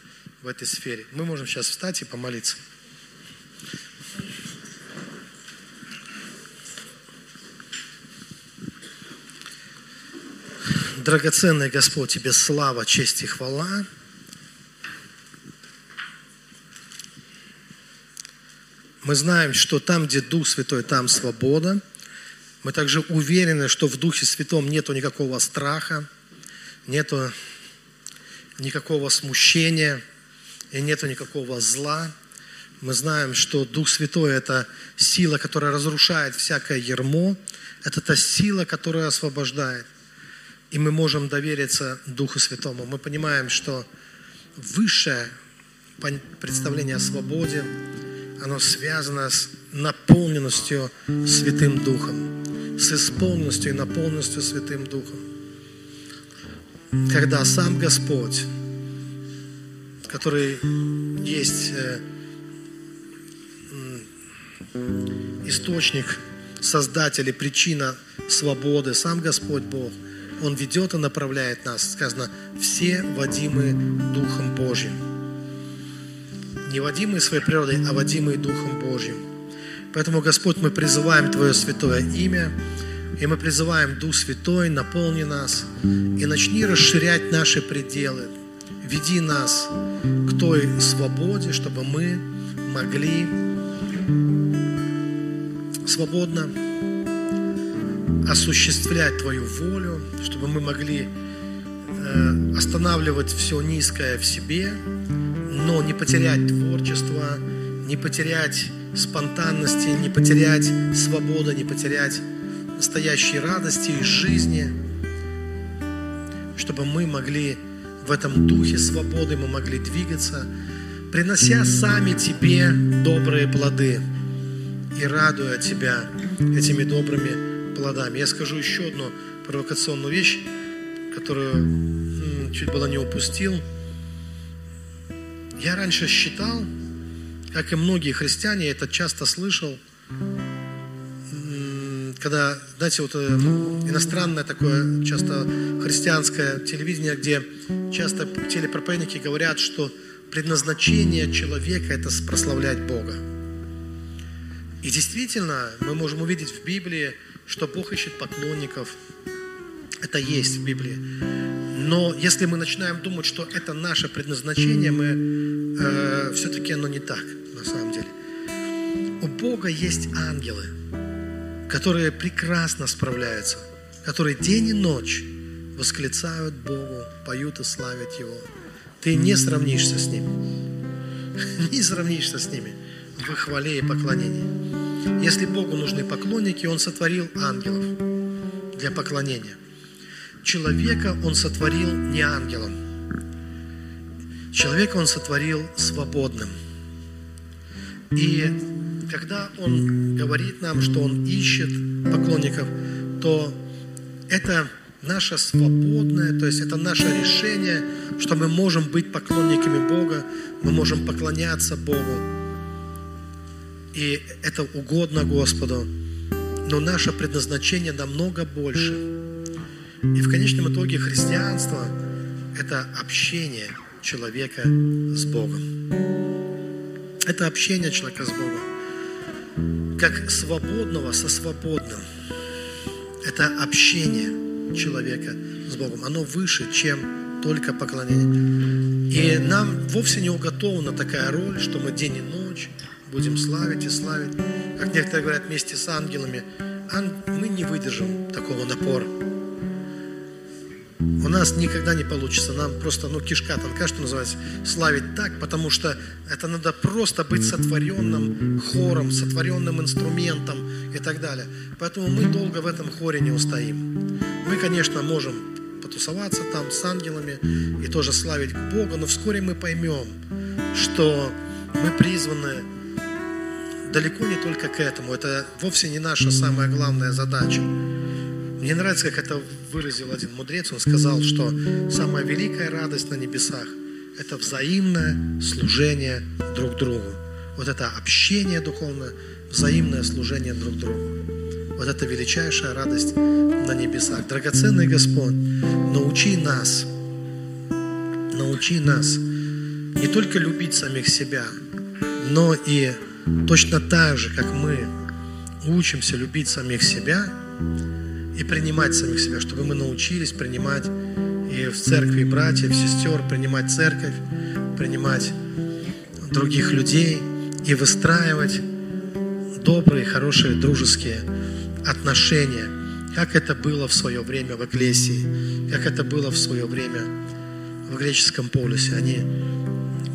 в этой сфере. Мы можем сейчас встать и помолиться. Драгоценный Господь, Тебе слава, честь и хвала. Мы знаем, что там, где Дух Святой, там свобода. Мы также уверены, что в Духе Святом нету никакого страха, нету никакого смущения и нету никакого зла. Мы знаем, что Дух Святой – это сила, которая разрушает всякое ермо. Это та сила, которая освобождает. И мы можем довериться Духу Святому. Мы понимаем, что высшее представление о свободе, оно связано с наполненностью Святым Духом, с исполненностью и наполненностью Святым Духом. Когда сам Господь, который есть э, источник, создатель и причина свободы, сам Господь Бог, Он ведет и направляет нас. Сказано, все водимы Духом Божьим не водимые своей природой, а водимые Духом Божьим. Поэтому, Господь, мы призываем Твое святое имя, и мы призываем Дух Святой, наполни нас, и начни расширять наши пределы. Веди нас к той свободе, чтобы мы могли свободно осуществлять Твою волю, чтобы мы могли э, останавливать все низкое в себе, но не потерять творчество, не потерять спонтанности, не потерять свободу, не потерять настоящей радости и жизни, чтобы мы могли в этом духе свободы, мы могли двигаться, принося сами Тебе добрые плоды и радуя Тебя этими добрыми плодами. Я скажу еще одну провокационную вещь, которую чуть было не упустил – я раньше считал, как и многие христиане, я это часто слышал, когда, знаете, вот э, иностранное такое, часто христианское телевидение, где часто телепроповедники говорят, что предназначение человека – это прославлять Бога. И действительно, мы можем увидеть в Библии, что Бог ищет поклонников. Это есть в Библии. Но если мы начинаем думать, что это наше предназначение, мы э, все-таки оно не так, на самом деле. У Бога есть ангелы, которые прекрасно справляются, которые день и ночь восклицают Богу, поют и славят Его. Ты не сравнишься с ними. Не сравнишься с ними в хвале и поклонении. Если Богу нужны поклонники, Он сотворил ангелов для поклонения – человека Он сотворил не ангелом. Человека Он сотворил свободным. И когда Он говорит нам, что Он ищет поклонников, то это наше свободное, то есть это наше решение, что мы можем быть поклонниками Бога, мы можем поклоняться Богу. И это угодно Господу. Но наше предназначение намного больше. И в конечном итоге христианство – это общение человека с Богом. Это общение человека с Богом. Как свободного со свободным. Это общение человека с Богом. Оно выше, чем только поклонение. И нам вовсе не уготована такая роль, что мы день и ночь будем славить и славить. Как некоторые говорят, вместе с ангелами. Мы не выдержим такого напора у нас никогда не получится. Нам просто, ну, кишка тонка, что называется, славить так, потому что это надо просто быть сотворенным хором, сотворенным инструментом и так далее. Поэтому мы долго в этом хоре не устоим. Мы, конечно, можем потусоваться там с ангелами и тоже славить Бога, но вскоре мы поймем, что мы призваны далеко не только к этому. Это вовсе не наша самая главная задача. Мне нравится, как это выразил один мудрец. Он сказал, что самая великая радость на небесах – это взаимное служение друг другу. Вот это общение духовное, взаимное служение друг другу. Вот это величайшая радость на небесах. Драгоценный Господь, научи нас, научи нас не только любить самих себя, но и точно так же, как мы учимся любить самих себя, и принимать самих себя, чтобы мы научились принимать и в церкви братьев, сестер, принимать церковь, принимать других людей и выстраивать добрые, хорошие, дружеские отношения, как это было в свое время в Эклесии, как это было в свое время в греческом полюсе. Они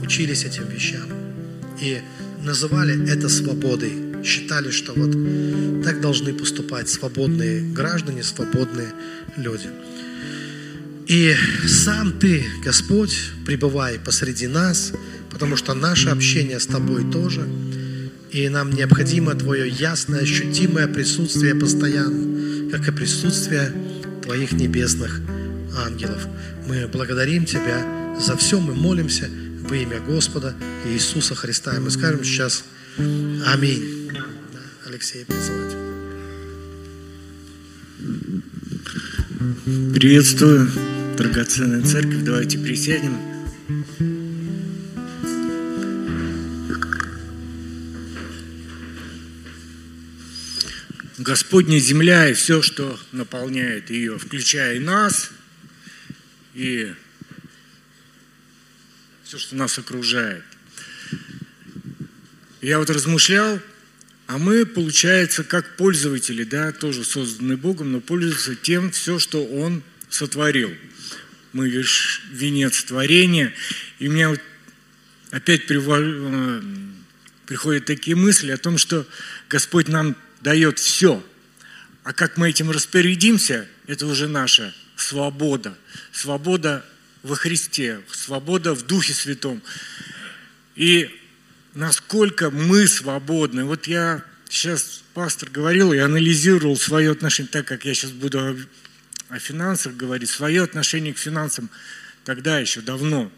учились этим вещам и называли это свободой считали, что вот так должны поступать свободные граждане, свободные люди. И сам Ты, Господь, пребывай посреди нас, потому что наше общение с Тобой тоже, и нам необходимо Твое ясное, ощутимое присутствие постоянно, как и присутствие Твоих небесных ангелов. Мы благодарим Тебя за все, мы молимся во имя Господа Иисуса Христа. И мы скажем сейчас Аминь. Алексея призывать. Приветствую, драгоценная церковь. Давайте присядем. Господня земля и все, что наполняет ее, включая и нас, и все, что нас окружает. Я вот размышлял а мы, получается, как пользователи, да, тоже созданы Богом, но пользуются тем, все, что Он сотворил. Мы лишь венец творения. И у меня вот опять э, приходят такие мысли о том, что Господь нам дает все. А как мы этим распорядимся, это уже наша свобода. Свобода во Христе, свобода в Духе Святом. И насколько мы свободны. Вот я сейчас, пастор говорил, я анализировал свое отношение, так как я сейчас буду о финансах говорить, свое отношение к финансам тогда еще давно.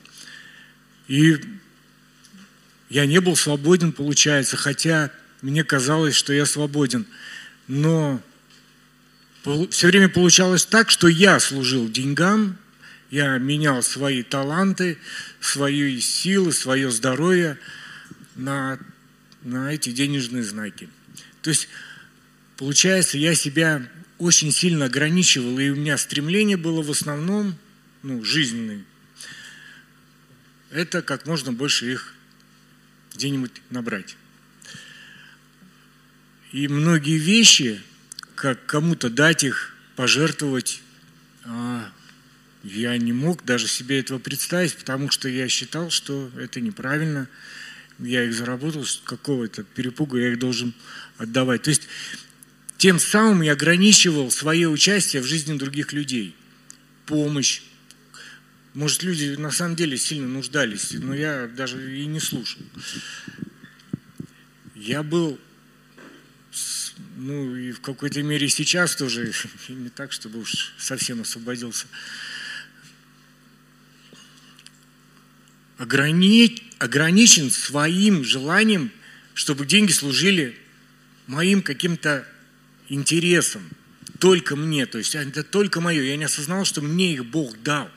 И я не был свободен, получается, хотя мне казалось, что я свободен. Но все время получалось так, что я служил деньгам, я менял свои таланты, свои силы, свое здоровье – на, на эти денежные знаки. То есть, получается, я себя очень сильно ограничивал, и у меня стремление было в основном ну, жизненное. Это как можно больше их где-нибудь набрать. И многие вещи, как кому-то дать их, пожертвовать, а, я не мог даже себе этого представить, потому что я считал, что это неправильно я их заработал, какого-то перепуга я их должен отдавать. То есть тем самым я ограничивал свое участие в жизни других людей. Помощь. Может, люди на самом деле сильно нуждались, но я даже и не слушал. Я был ну и в какой-то мере сейчас тоже, не так, чтобы уж совсем освободился, ограни... ограничен своим желанием, чтобы деньги служили моим каким-то интересам, только мне, то есть это только мое. Я не осознал, что мне их Бог дал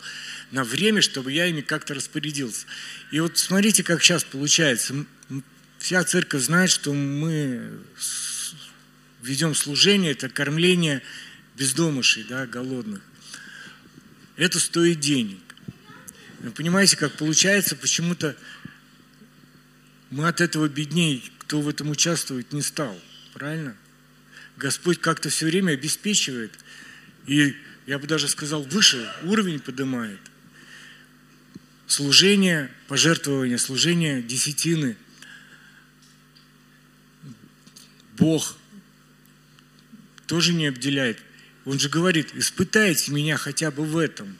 на время, чтобы я ими как-то распорядился. И вот смотрите, как сейчас получается. Вся церковь знает, что мы ведем служение, это кормление бездомышей, да, голодных. Это стоит денег. Вы понимаете, как получается, почему-то мы от этого бедней, кто в этом участвует, не стал. Правильно? Господь как-то все время обеспечивает. И я бы даже сказал, выше уровень поднимает. Служение, пожертвование, служение десятины. Бог тоже не обделяет. Он же говорит, испытайте меня хотя бы в этом.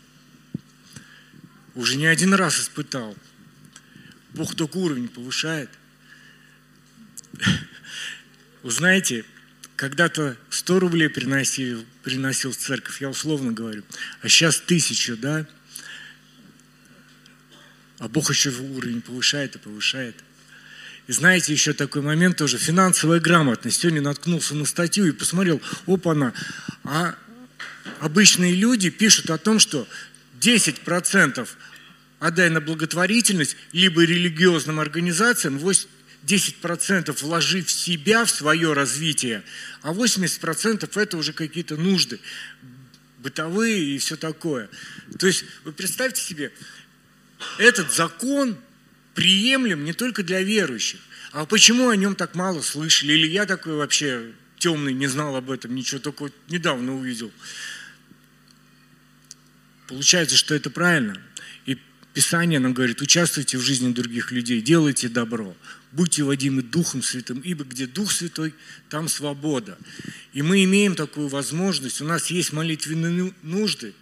Уже не один раз испытал. Бог только уровень повышает. Вы знаете, когда-то 100 рублей приносил, приносил в церковь, я условно говорю, а сейчас тысячу, да? А Бог еще уровень повышает и повышает. И знаете, еще такой момент тоже, финансовая грамотность. Сегодня наткнулся на статью и посмотрел, опа-на, а обычные люди пишут о том, что 10% отдай на благотворительность, либо религиозным организациям, 10% вложи в себя, в свое развитие, а 80% это уже какие-то нужды бытовые и все такое. То есть вы представьте себе, этот закон приемлем не только для верующих. А почему о нем так мало слышали? Или я такой вообще темный, не знал об этом, ничего, только вот недавно увидел. Получается, что это правильно. И Писание нам говорит, участвуйте в жизни других людей, делайте добро, будьте водимы Духом Святым, ибо где Дух Святой, там свобода. И мы имеем такую возможность, у нас есть молитвенные нужды.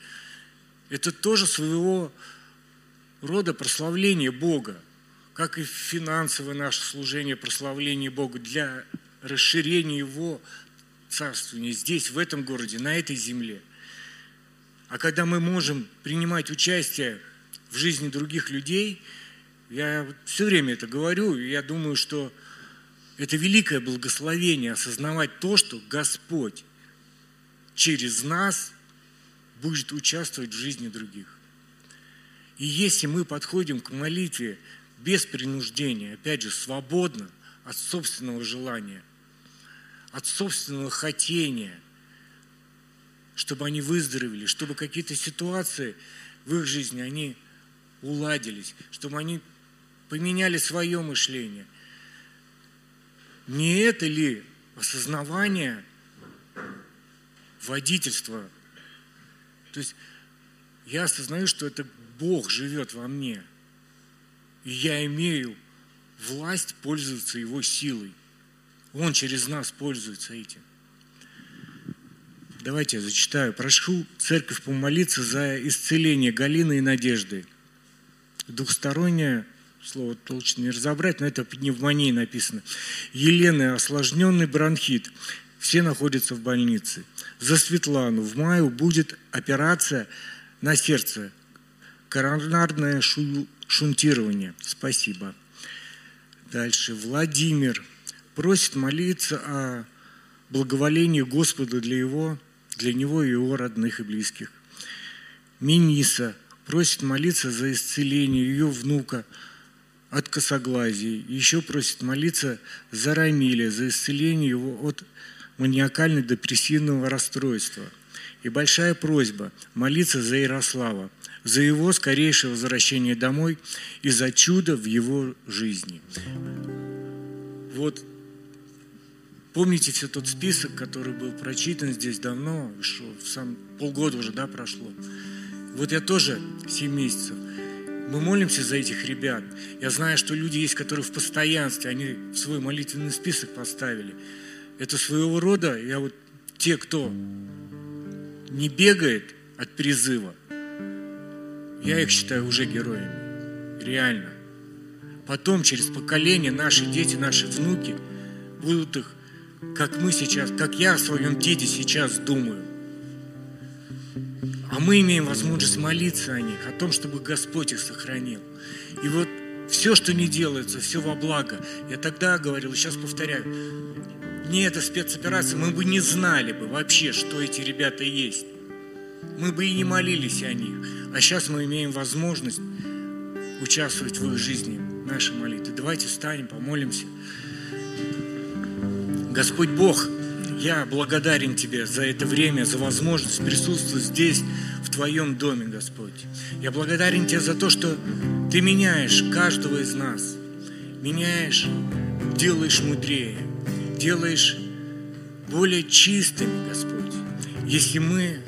Это тоже своего рода прославление Бога, как и финансовое наше служение, прославление Бога для расширения Его царствования здесь, в этом городе, на этой земле. А когда мы можем принимать участие в жизни других людей, я все время это говорю, и я думаю, что это великое благословение осознавать то, что Господь через нас будет участвовать в жизни других. И если мы подходим к молитве без принуждения, опять же, свободно от собственного желания, от собственного хотения, чтобы они выздоровели, чтобы какие-то ситуации в их жизни, они уладились, чтобы они поменяли свое мышление. Не это ли осознавание водительства? То есть я осознаю, что это Бог живет во мне. И я имею власть пользоваться Его силой. Он через нас пользуется этим. Давайте я зачитаю. Прошу церковь помолиться за исцеление Галины и Надежды. Двухстороннее слово точно не разобрать, но это пневмония написано. Елены осложненный бронхит. Все находятся в больнице. За Светлану в мае будет операция на сердце коронарное шунтирование. Спасибо. Дальше. Владимир просит молиться о благоволении Господа для, его, для него и его родных и близких. Миниса просит молиться за исцеление ее внука от косоглазия. Еще просит молиться за Рамиля, за исцеление его от маниакально-депрессивного расстройства. И большая просьба молиться за Ярослава, за его скорейшее возвращение домой и за чудо в его жизни. Вот помните все тот список, который был прочитан здесь давно, что сам полгода уже да, прошло. Вот я тоже 7 месяцев. Мы молимся за этих ребят. Я знаю, что люди есть, которые в постоянстве, они свой молитвенный список поставили. Это своего рода, я вот те, кто не бегает от призыва, я их считаю уже героями. Реально. Потом, через поколение, наши дети, наши внуки будут их как мы сейчас, как я о своем деде сейчас думаю. А мы имеем возможность молиться о них, о том, чтобы Господь их сохранил. И вот все, что не делается, все во благо. Я тогда говорил, сейчас повторяю, не эта спецоперация, мы бы не знали бы вообще, что эти ребята есть. Мы бы и не молились о них. А сейчас мы имеем возможность участвовать в их жизни, нашей молитве. Давайте встанем, помолимся. Господь Бог, я благодарен Тебе за это время, за возможность присутствовать здесь, в Твоем доме, Господь. Я благодарен Тебе за то, что Ты меняешь каждого из нас. Меняешь, делаешь мудрее, делаешь более чистыми, Господь. Если мы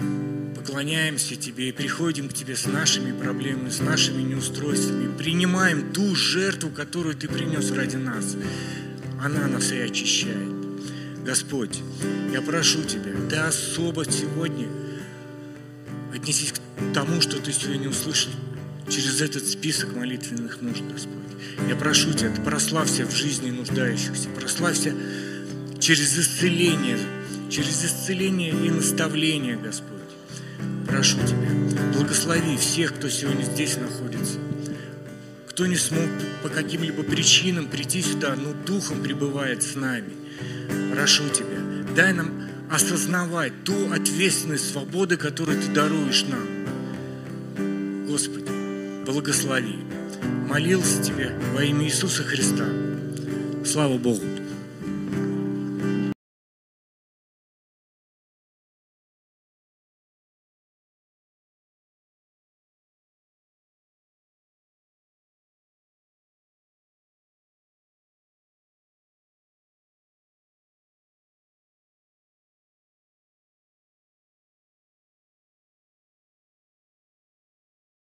поклоняемся Тебе и приходим к Тебе с нашими проблемами, с нашими неустройствами, принимаем ту жертву, которую Ты принес ради нас, она нас и очищает. Господь, я прошу Тебя, Ты особо сегодня отнесись к тому, что Ты сегодня услышал через этот список молитвенных нужд, Господь. Я прошу Тебя, Ты прославься в жизни нуждающихся, прославься через исцеление, через исцеление и наставление, Господь. Прошу Тебя, благослови всех, кто сегодня здесь находится, кто не смог по каким-либо причинам прийти сюда, но духом пребывает с нами – прошу Тебя, дай нам осознавать ту ответственность свободы, которую Ты даруешь нам. Господи, благослови. Молился Тебе во имя Иисуса Христа. Слава Богу.